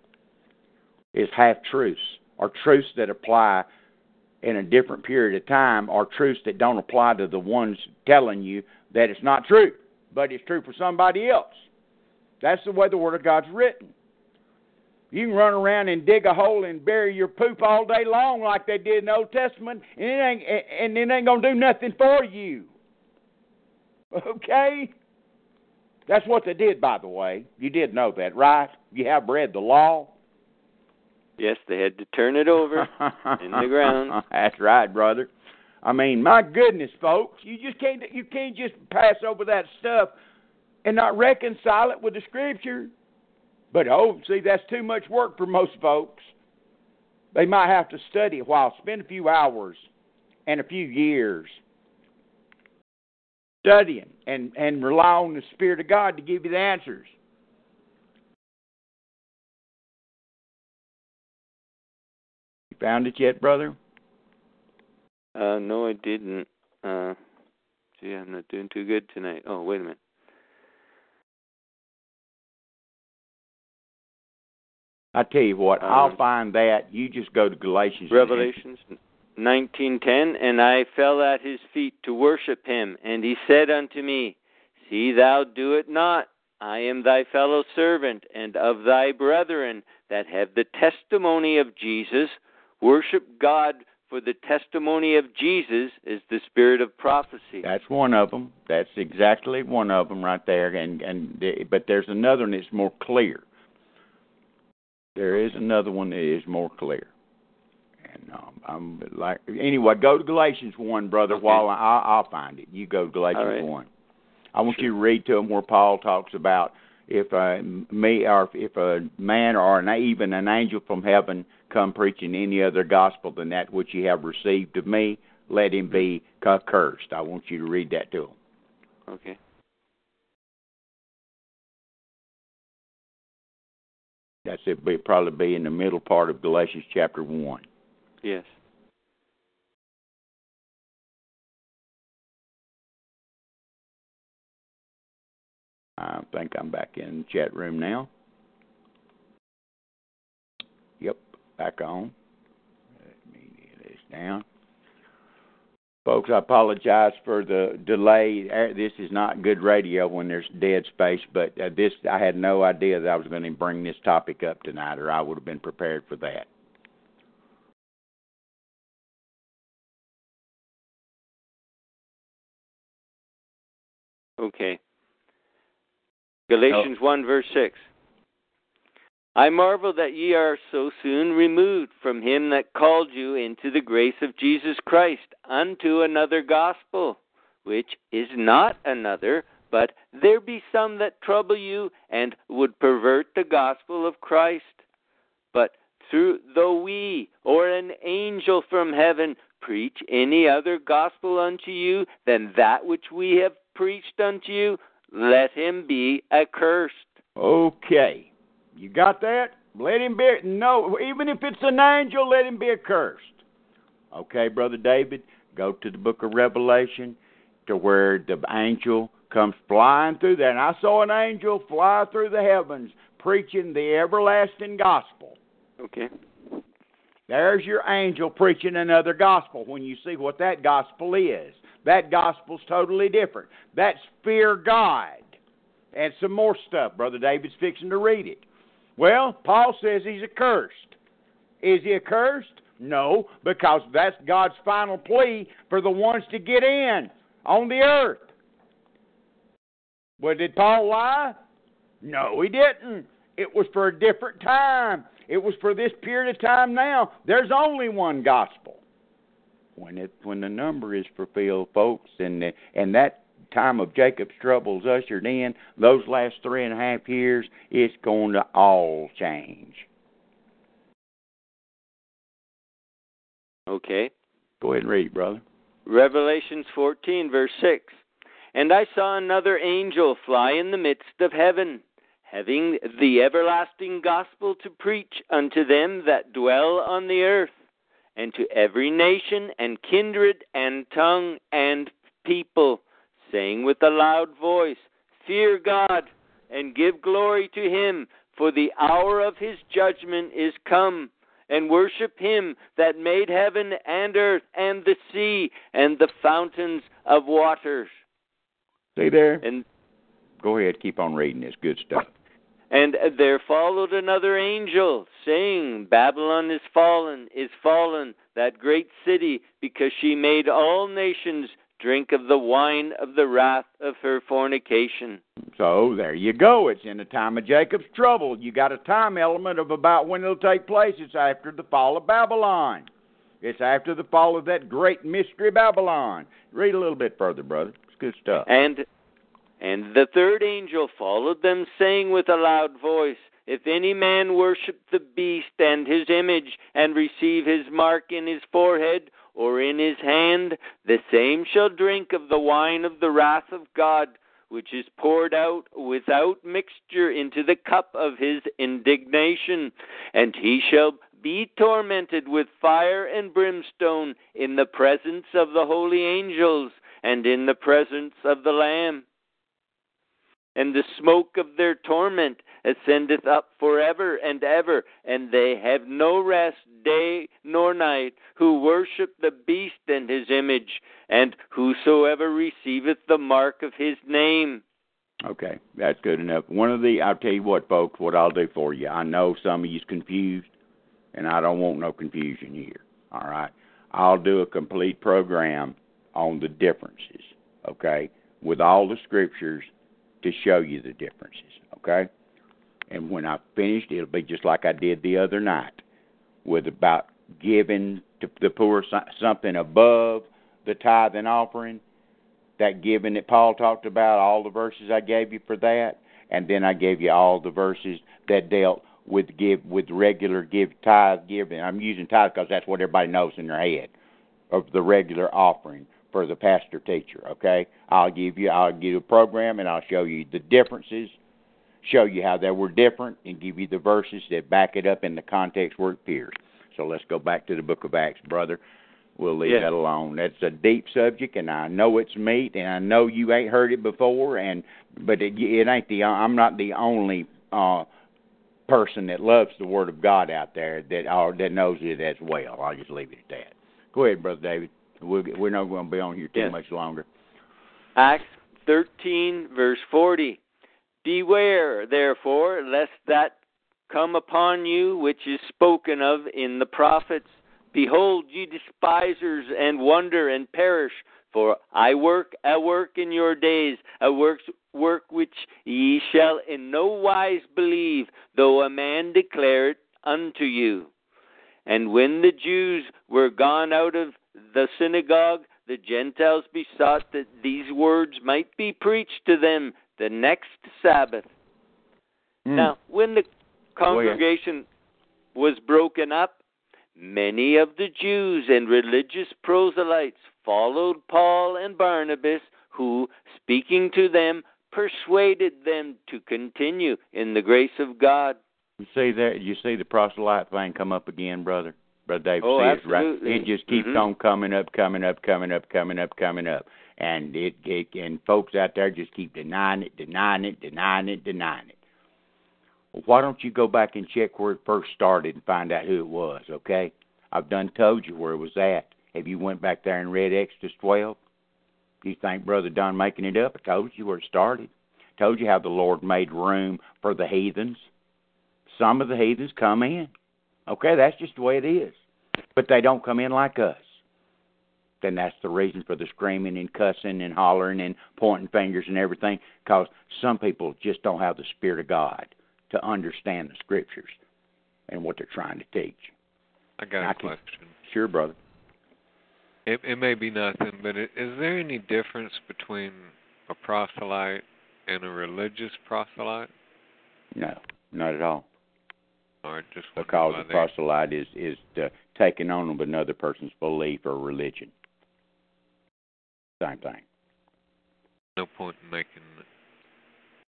Is half truths or truths that apply in a different period of time or truths that don't apply to the ones telling you that it's not true, but it's true for somebody else. That's the way the Word of God's written. You can run around and dig a hole and bury your poop all day long like they did in the Old Testament, and it ain't and it ain't gonna do nothing for you. Okay? That's what they did, by the way. You did know that, right? You have read the law. Yes, they had to turn it over in the ground. That's right, brother. I mean, my goodness, folks, you just can't you can't just pass over that stuff and not reconcile it with the scripture. But oh, see, that's too much work for most folks. They might have to study a while, spend a few hours and a few years studying and and rely on the Spirit of God to give you the answers. You found it yet, brother? Uh, no, I didn't. Uh, gee, I'm not doing too good tonight. Oh, wait a minute. I tell you what, I'll Um, find that. You just go to Galatians. and- Revelations 19:10 And I fell at his feet to worship him and he said unto me See thou do it not I am thy fellow servant and of thy brethren that have the testimony of Jesus worship God for the testimony of Jesus is the spirit of prophecy That's one of them. That's exactly one of them right there. And and but there's another one that's more clear. There is another one that is more clear. And um, I'm like anyway. Go to Galatians one, brother. Okay. While I, I'll find it, you go to Galatians right. one. I want you to read to them where Paul talks about if a me or if a man or an, even an angel from heaven come preaching any other gospel than that which ye have received of me, let him be accursed. I want you to read that to them. Okay. That's it. Be probably be in the middle part of Galatians chapter one. Yes. I think I'm back in the chat room now. Yep, back on. Let me get this down. Folks, I apologize for the delay. This is not good radio when there's dead space, but uh, this I had no idea that I was going to bring this topic up tonight, or I would have been prepared for that. Okay. Galatians 1, verse 6. I marvel that ye are so soon removed from him that called you into the grace of Jesus Christ unto another gospel, which is not another, but there be some that trouble you and would pervert the gospel of Christ. But through though we or an angel from heaven preach any other gospel unto you than that which we have preached unto you, let him be accursed. Okay. You got that? Let him be no, even if it's an angel, let him be accursed. Okay, brother David, go to the book of Revelation to where the angel comes flying through there. And I saw an angel fly through the heavens preaching the everlasting gospel. Okay. There's your angel preaching another gospel when you see what that gospel is. That gospel's totally different. That's fear God. And some more stuff. Brother David's fixing to read it. Well, Paul says he's accursed. Is he accursed? No, because that's God's final plea for the ones to get in on the earth. Well, did Paul lie? No, he didn't. It was for a different time. It was for this period of time now. There's only one gospel. When it when the number is fulfilled, folks, and the, and that time of Jacob's troubles ushered in, those last three and a half years, it's going to all change. Okay. Go ahead and read, brother. Revelations 14, verse 6. And I saw another angel fly in the midst of heaven, having the everlasting gospel to preach unto them that dwell on the earth, and to every nation and kindred and tongue and people, saying with a loud voice, Fear God, and give glory to him, for the hour of his judgment is come and worship him that made heaven and earth and the sea and the fountains of waters. Stay there? And Go ahead, keep on reading this good stuff. and there followed another angel, saying, Babylon is fallen, is fallen, that great city, because she made all nations drink of the wine of the wrath of her fornication. So there you go. It's in the time of Jacob's trouble. You got a time element of about when it'll take place. It's after the fall of Babylon. It's after the fall of that great mystery Babylon. Read a little bit further, brother. It's good stuff. And and the third angel followed them, saying with a loud voice, If any man worship the beast and his image, and receive his mark in his forehead or in his hand, the same shall drink of the wine of the wrath of God, which is poured out without mixture into the cup of his indignation, and he shall be tormented with fire and brimstone in the presence of the holy angels and in the presence of the Lamb. And the smoke of their torment ascendeth up forever and ever, and they have no rest day nor night, who worship the beast and his image, and whosoever receiveth the mark of his name. Okay, that's good enough. One of the, I'll tell you what, folks, what I'll do for you. I know some of you's confused, and I don't want no confusion here. All right, I'll do a complete program on the differences. Okay, with all the scriptures to show you the differences. Okay, And when I finished, it'll be just like I did the other night, with about giving to the poor something above the tithe and offering, that giving that Paul talked about, all the verses I gave you for that, and then I gave you all the verses that dealt with give with regular give tithe giving. I'm using tithe because that's what everybody knows in their head of the regular offering for the pastor teacher. Okay, I'll give you I'll give you a program and I'll show you the differences, show you how they were different, and give you the verses that back it up in the context where it appears. So let's go back to the book of Acts, brother. We'll leave Yes. that alone. That's a deep subject, and I know it's meat, and I know you ain't heard it before, and but it, it ain't the. I'm not the only uh person that loves the Word of God out there that or that knows it as well. I'll just leave it at that. Go ahead, brother David. We'll, we're not going to be on here too Yes. much longer. Acts 13, verse 40. Beware, therefore, lest that come upon you which is spoken of in the prophets. Behold, ye despisers, and wonder and perish. For I work a work in your days, a work, work which ye shall in no wise believe, though a man declare it unto you. And when the Jews were gone out of the synagogue, the Gentiles besought that these words might be preached to them the next Sabbath. Hmm. Now, when the congregation was broken up, many of the Jews and religious proselytes followed Paul and Barnabas, who, speaking to them, persuaded them to continue in the grace of God. You see that? You see the proselyte thing come up again, brother? Brother David, Oh, it, right? It just keeps Mhm. on coming up, coming up, coming up, coming up, coming up, and it, it and folks out there just keep denying it, denying it, denying it, denying it. Well, why don't you go back and check where it first started and find out who it was? Okay, I've done told you where it was at. Have you went back there and read Exodus twelve? You think Brother Don making it up? I told you where it started. Told you how the Lord made room for the heathens. Some of the heathens come in. Okay, that's just the way it is. But they don't come in like us. Then that's the reason for the screaming and cussing and hollering and pointing fingers and everything, because some people just don't have the Spirit of God to understand the Scriptures and what they're trying to teach. I got a I can- question. Sure, brother. It, it may be nothing, but it, is there any difference between a proselyte and a religious proselyte? No, not at all. Or just Because a proselyte is is uh, taking on of another person's belief or religion. Same thing. no point in making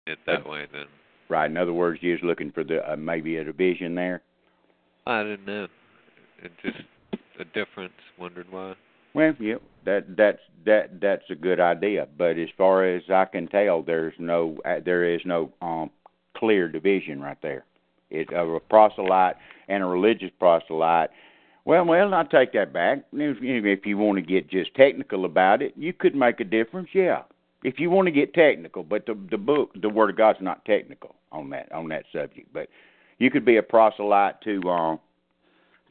it that way then. Right. In other words, you're just looking for the uh, maybe a division there. I didn't know. It just a difference. Wondered why. Well, yeah, that that's that that's a good idea. But as far as I can tell, there's no uh, there is no um clear division right there. It a proselyte and a religious proselyte. Well, well, I take that back. If, if you want to get just technical about it, you could make a difference. Yeah, if you want to get technical, but the the book, the Word of God's not technical on that on that subject. But you could be a proselyte to um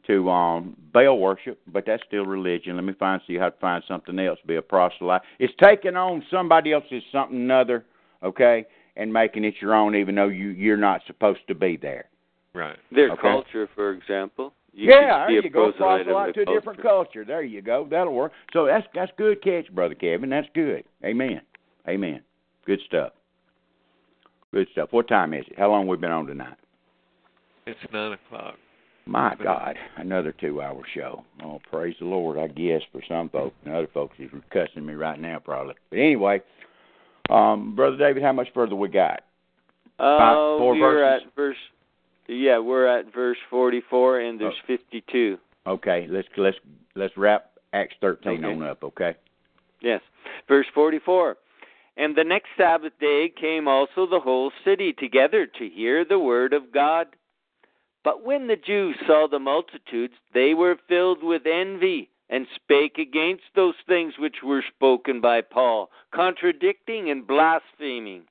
to um Baal worship, but that's still religion. Let me find see how to find something else. Be a proselyte. It's taking on somebody else's something other, okay, and making it your own, even though you you're not supposed to be there. Right. Their Okay. culture, for example. You yeah, there you go. proselyte a lot to a different culture. culture. There you go. That'll work. So that's that's good catch, brother Kevin. That's good. Amen. Amen. Good stuff. Good stuff. What time is it? How long we been on tonight? It's nine o'clock. My God, another two-hour show. Oh, praise the Lord! I guess for some folks, and other folks is cussing me right now probably. But anyway, um, brother David, how much further we got? Uh, four we're verses? at verse. Yeah, we're at verse forty-four, and oh. there's Oh. fifty-two. Okay, let's let's let's wrap Acts thirteen Okay. on up. Okay. Yes. Verse 44. And the next Sabbath day came also the whole city together to hear the word of God. But when the Jews saw the multitudes, they were filled with envy and spake against those things which were spoken by Paul, contradicting and blaspheming.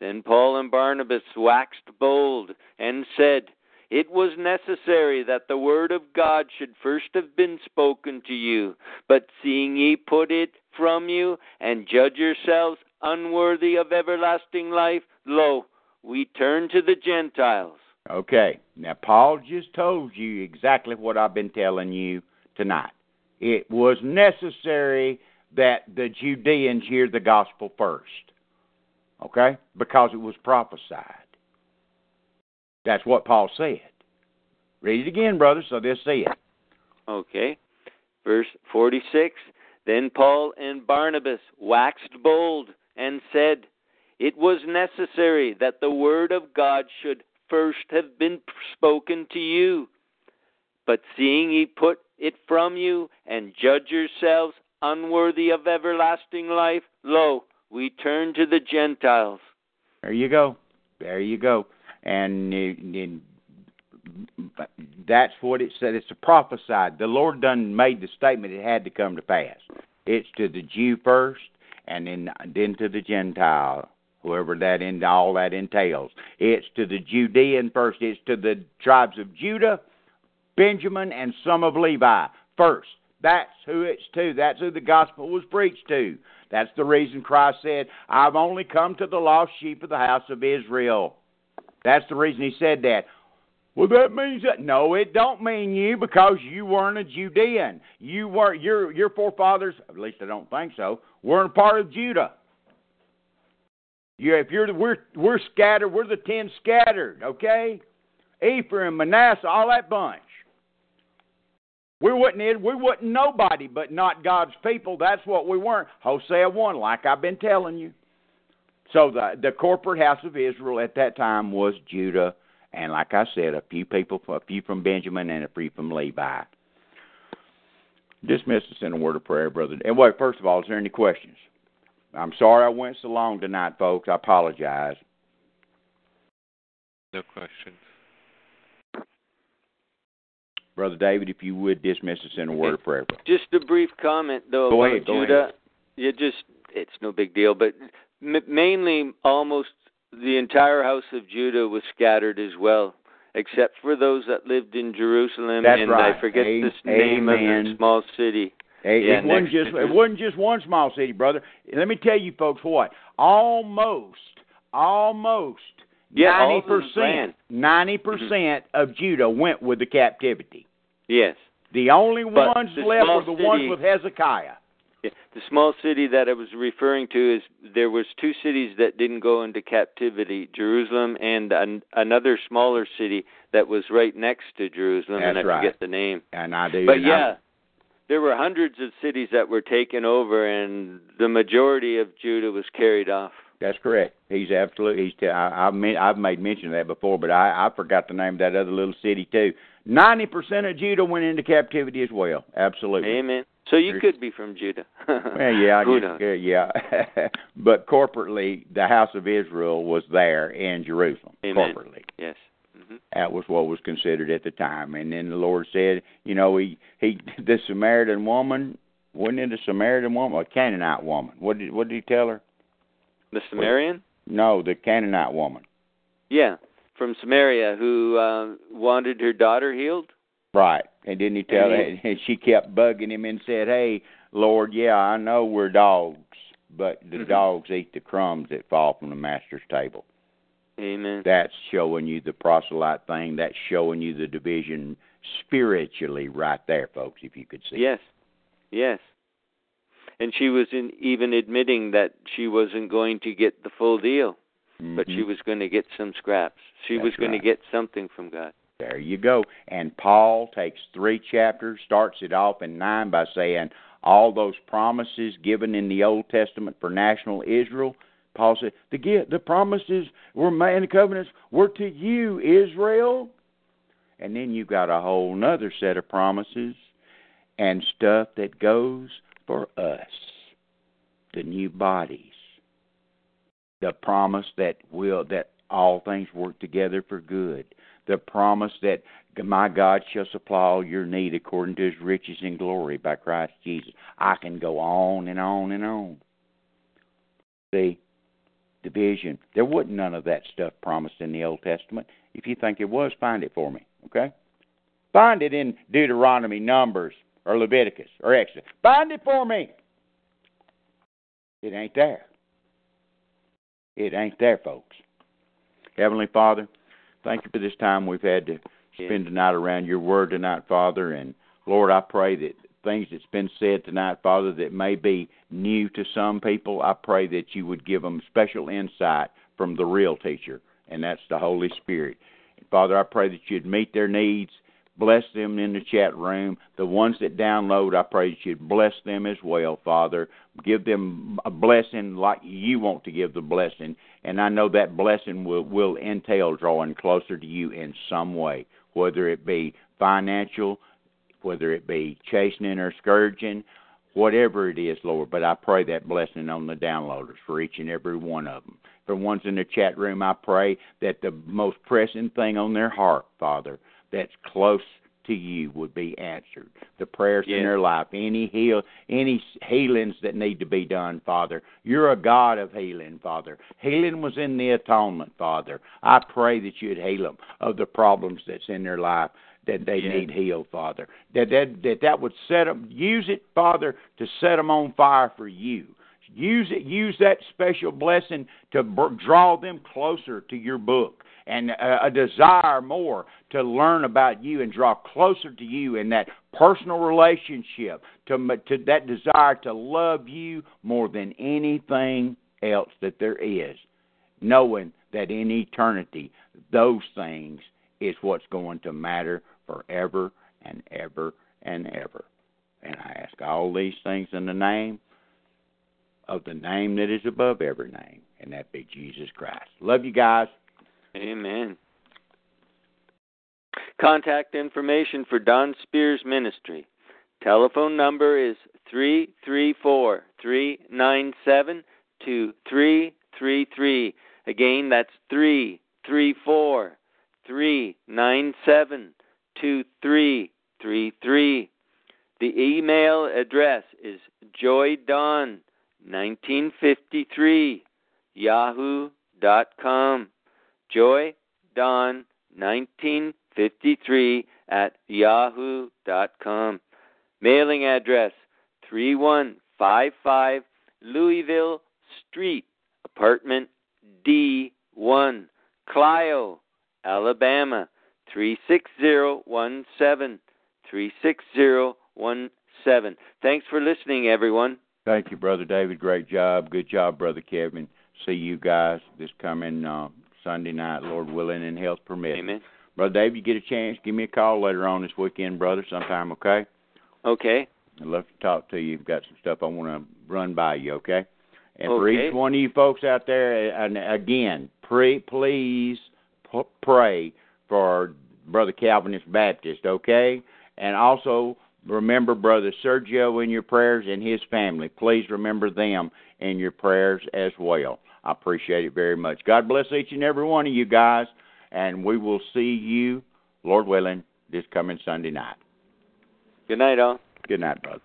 Then Paul and Barnabas waxed bold and said, It was necessary that the word of God should first have been spoken to you. But seeing ye put it from you, and judge yourselves unworthy of everlasting life, lo, we turn to the Gentiles. Okay. Now, Paul just told you exactly what I've been telling you tonight. It was necessary that the Judeans hear the gospel first. Okay? Because it was prophesied. That's what Paul said. Read it again, brother, so they'll see it. Okay. Verse 46 Then Paul and Barnabas waxed bold and said, It was necessary that the word of God should first have been spoken to you. But seeing ye put it from you, and judge yourselves unworthy of everlasting life, lo, we turn to the Gentiles. There you go. There you go. And, and that's what it said. It's a prophesied. The Lord done made the statement it had to come to pass. It's to the Jew first, and then then to the Gentile, whoever that in all that entails. It's to the Judean first. It's to the tribes of Judah, Benjamin, and some of Levi first. That's who it's to. That's who the gospel was preached to. That's the reason Christ said, I've only come to the lost sheep of the house of Israel. That's the reason he said that. Well, that means that no, it don't mean you because you weren't a Judean. You were your your forefathers. At least I don't think so. Weren't part of Judah. You, if you're we're we're scattered. We're the ten scattered. Okay, Ephraim, Manasseh, all that bunch. We wasn't it. We wasn't nobody but not God's people. That's what we weren't. Hosea one, like I've been telling you. So the the corporate house of Israel at that time was Judah, and like I said, a few people, a few from Benjamin and a few from Levi. Dismiss us in a word of prayer, brother. And wait, first of all, is there any questions? I'm sorry I went so long tonight, folks. I apologize. No questions. Brother David, if you would dismiss us in a word of prayer. Just a brief comment, though, Go about ahead, go Judah. ahead. You just, it's no big deal, but m- mainly almost the entire house of Judah was scattered as well, except for those that lived in Jerusalem, That's and right. I forget A- this name of amen. the small city. It, Yeah, it wasn't just it wasn't just one small city, brother. Let me tell you, folks, what almost, almost Yeah, ninety of them percent, ran. ninety percent mm-hmm. of Judah went with the captivity. Yes. The only But ones the left were the ones with Hezekiah. Yeah. The small city that I was referring to is there was two cities that didn't go into captivity, Jerusalem and an, another smaller city that was right next to Jerusalem, and I right. forget the name. And I do. But I- yeah, there were hundreds of cities that were taken over, and the majority of Judah was carried off. That's correct. He's absolutely. He's. I, I've made, I've made mention of that before, but I, I forgot the name of that other little city too. Ninety percent of Judah went into captivity as well. Absolutely. Amen. So you There's- could be from Judah. Well, yeah, I guess, yeah, but corporately, the house of Israel was there in Jerusalem. Amen. Corporately, Yes. hmm that was what was considered at the time. And then the Lord said, you know, he he the Samaritan woman wasn't it a Samaritan woman a Canaanite woman? What did what did he tell her? The Samaritan? No, the Canaanite woman. Yeah, from Samaria, who uh, wanted her daughter healed. Right. And didn't he tell And her? And she kept bugging him and said, "Hey, Lord, yeah, I know we're dogs, but the Mhm. dogs eat the crumbs that fall from the master's table." Amen. That's showing you the proselyte thing. That's showing you the division spiritually right there, folks, if you could see. Yes. Yes. And she was in, even admitting that she wasn't going to get the full deal, but she Mhm. was going to get some scraps. She was going right. to get something from God. There you go. And Paul takes three chapters, starts it off in nine by saying all those promises given in the Old Testament for national Israel. Paul said the gi- the promises were made, in the covenants were to you, Israel. And then you got a whole nother set of promises and stuff that goes for us, the new bodies. The promise that will that all things work together for good the promise that my God shall supply all your need according to his riches and glory by Christ Jesus. I can go on and on and on. See, division. There wasn't none of that stuff promised in the Old Testament. If you think it was, find it for me, okay? Find it in Deuteronomy, Numbers, or Leviticus, or Exodus. Find it for me. It ain't there. It ain't there, folks. Heavenly Father, thank you for this time we've had to spend tonight around your word tonight, Father. And Lord, I pray that things that's been said tonight, Father, that may be new to some people, I pray that you would give them special insight from the real teacher, and that's the Holy Spirit. Father, I pray that you'd meet their needs Bless them in the chat room. The ones that download, I pray that you'd bless them as well, Father. Give them a blessing like you want to give the blessing. And I know that blessing will, will entail drawing closer to you in some way, whether it be financial, whether it be chastening or scourging, whatever it is, Lord. But I pray that blessing on the downloaders for each and every one of them. For ones in the chat room, I pray that the most pressing thing on their heart, Father, that's close to you would be answered. The prayers Yes. in their life, any heal, any healings that need to be done, Father. You're a God of healing, Father. Healing was in the atonement, Father. I pray that you'd heal them of the problems that's in their life that they Yes. need healed, Father. That that that that would set them. Use it, Father, to set them on fire for you. Use it. Use that special blessing to br- draw them closer to your book and a, a desire more to learn about you and draw closer to you in that personal relationship. To to that desire to love you more than anything else that there is, knowing that in eternity those things is what's going to matter forever and ever and ever. And I ask all these things in the name of the name that is above every name, and that be Jesus Christ. Love you guys. Amen. Contact information for Don Spears Ministry. Telephone number is three three four three nine seven two three three three. Again, that's three three four three nine seven two three three three. The email address is joydon1953 yahoo.com. Joy Don 1953 at yahoo.com. Mailing address 3155 Louisville Street, apartment D1, Clio, Alabama 36017. 36017. Thanks for listening, everyone. Thank you, Brother David. Great job. Good job, Brother Kevin. See you guys this coming uh, Sunday night, Lord willing and health permitting. Amen. Brother Dave, you get a chance, give me a call later on this weekend, brother, sometime, okay? Okay. I'd love to talk to you. I've got some stuff I want to run by you, okay? And for each one of you folks out there, and again, pray, please p- pray for Brother Calvinist Baptist, okay? And also remember Brother Sergio in your prayers and his family. Please remember them in your prayers as well. I appreciate it very much. God bless each and every one of you guys, and we will see you, Lord willing, this coming Sunday night. Good night, all. Good night, brother.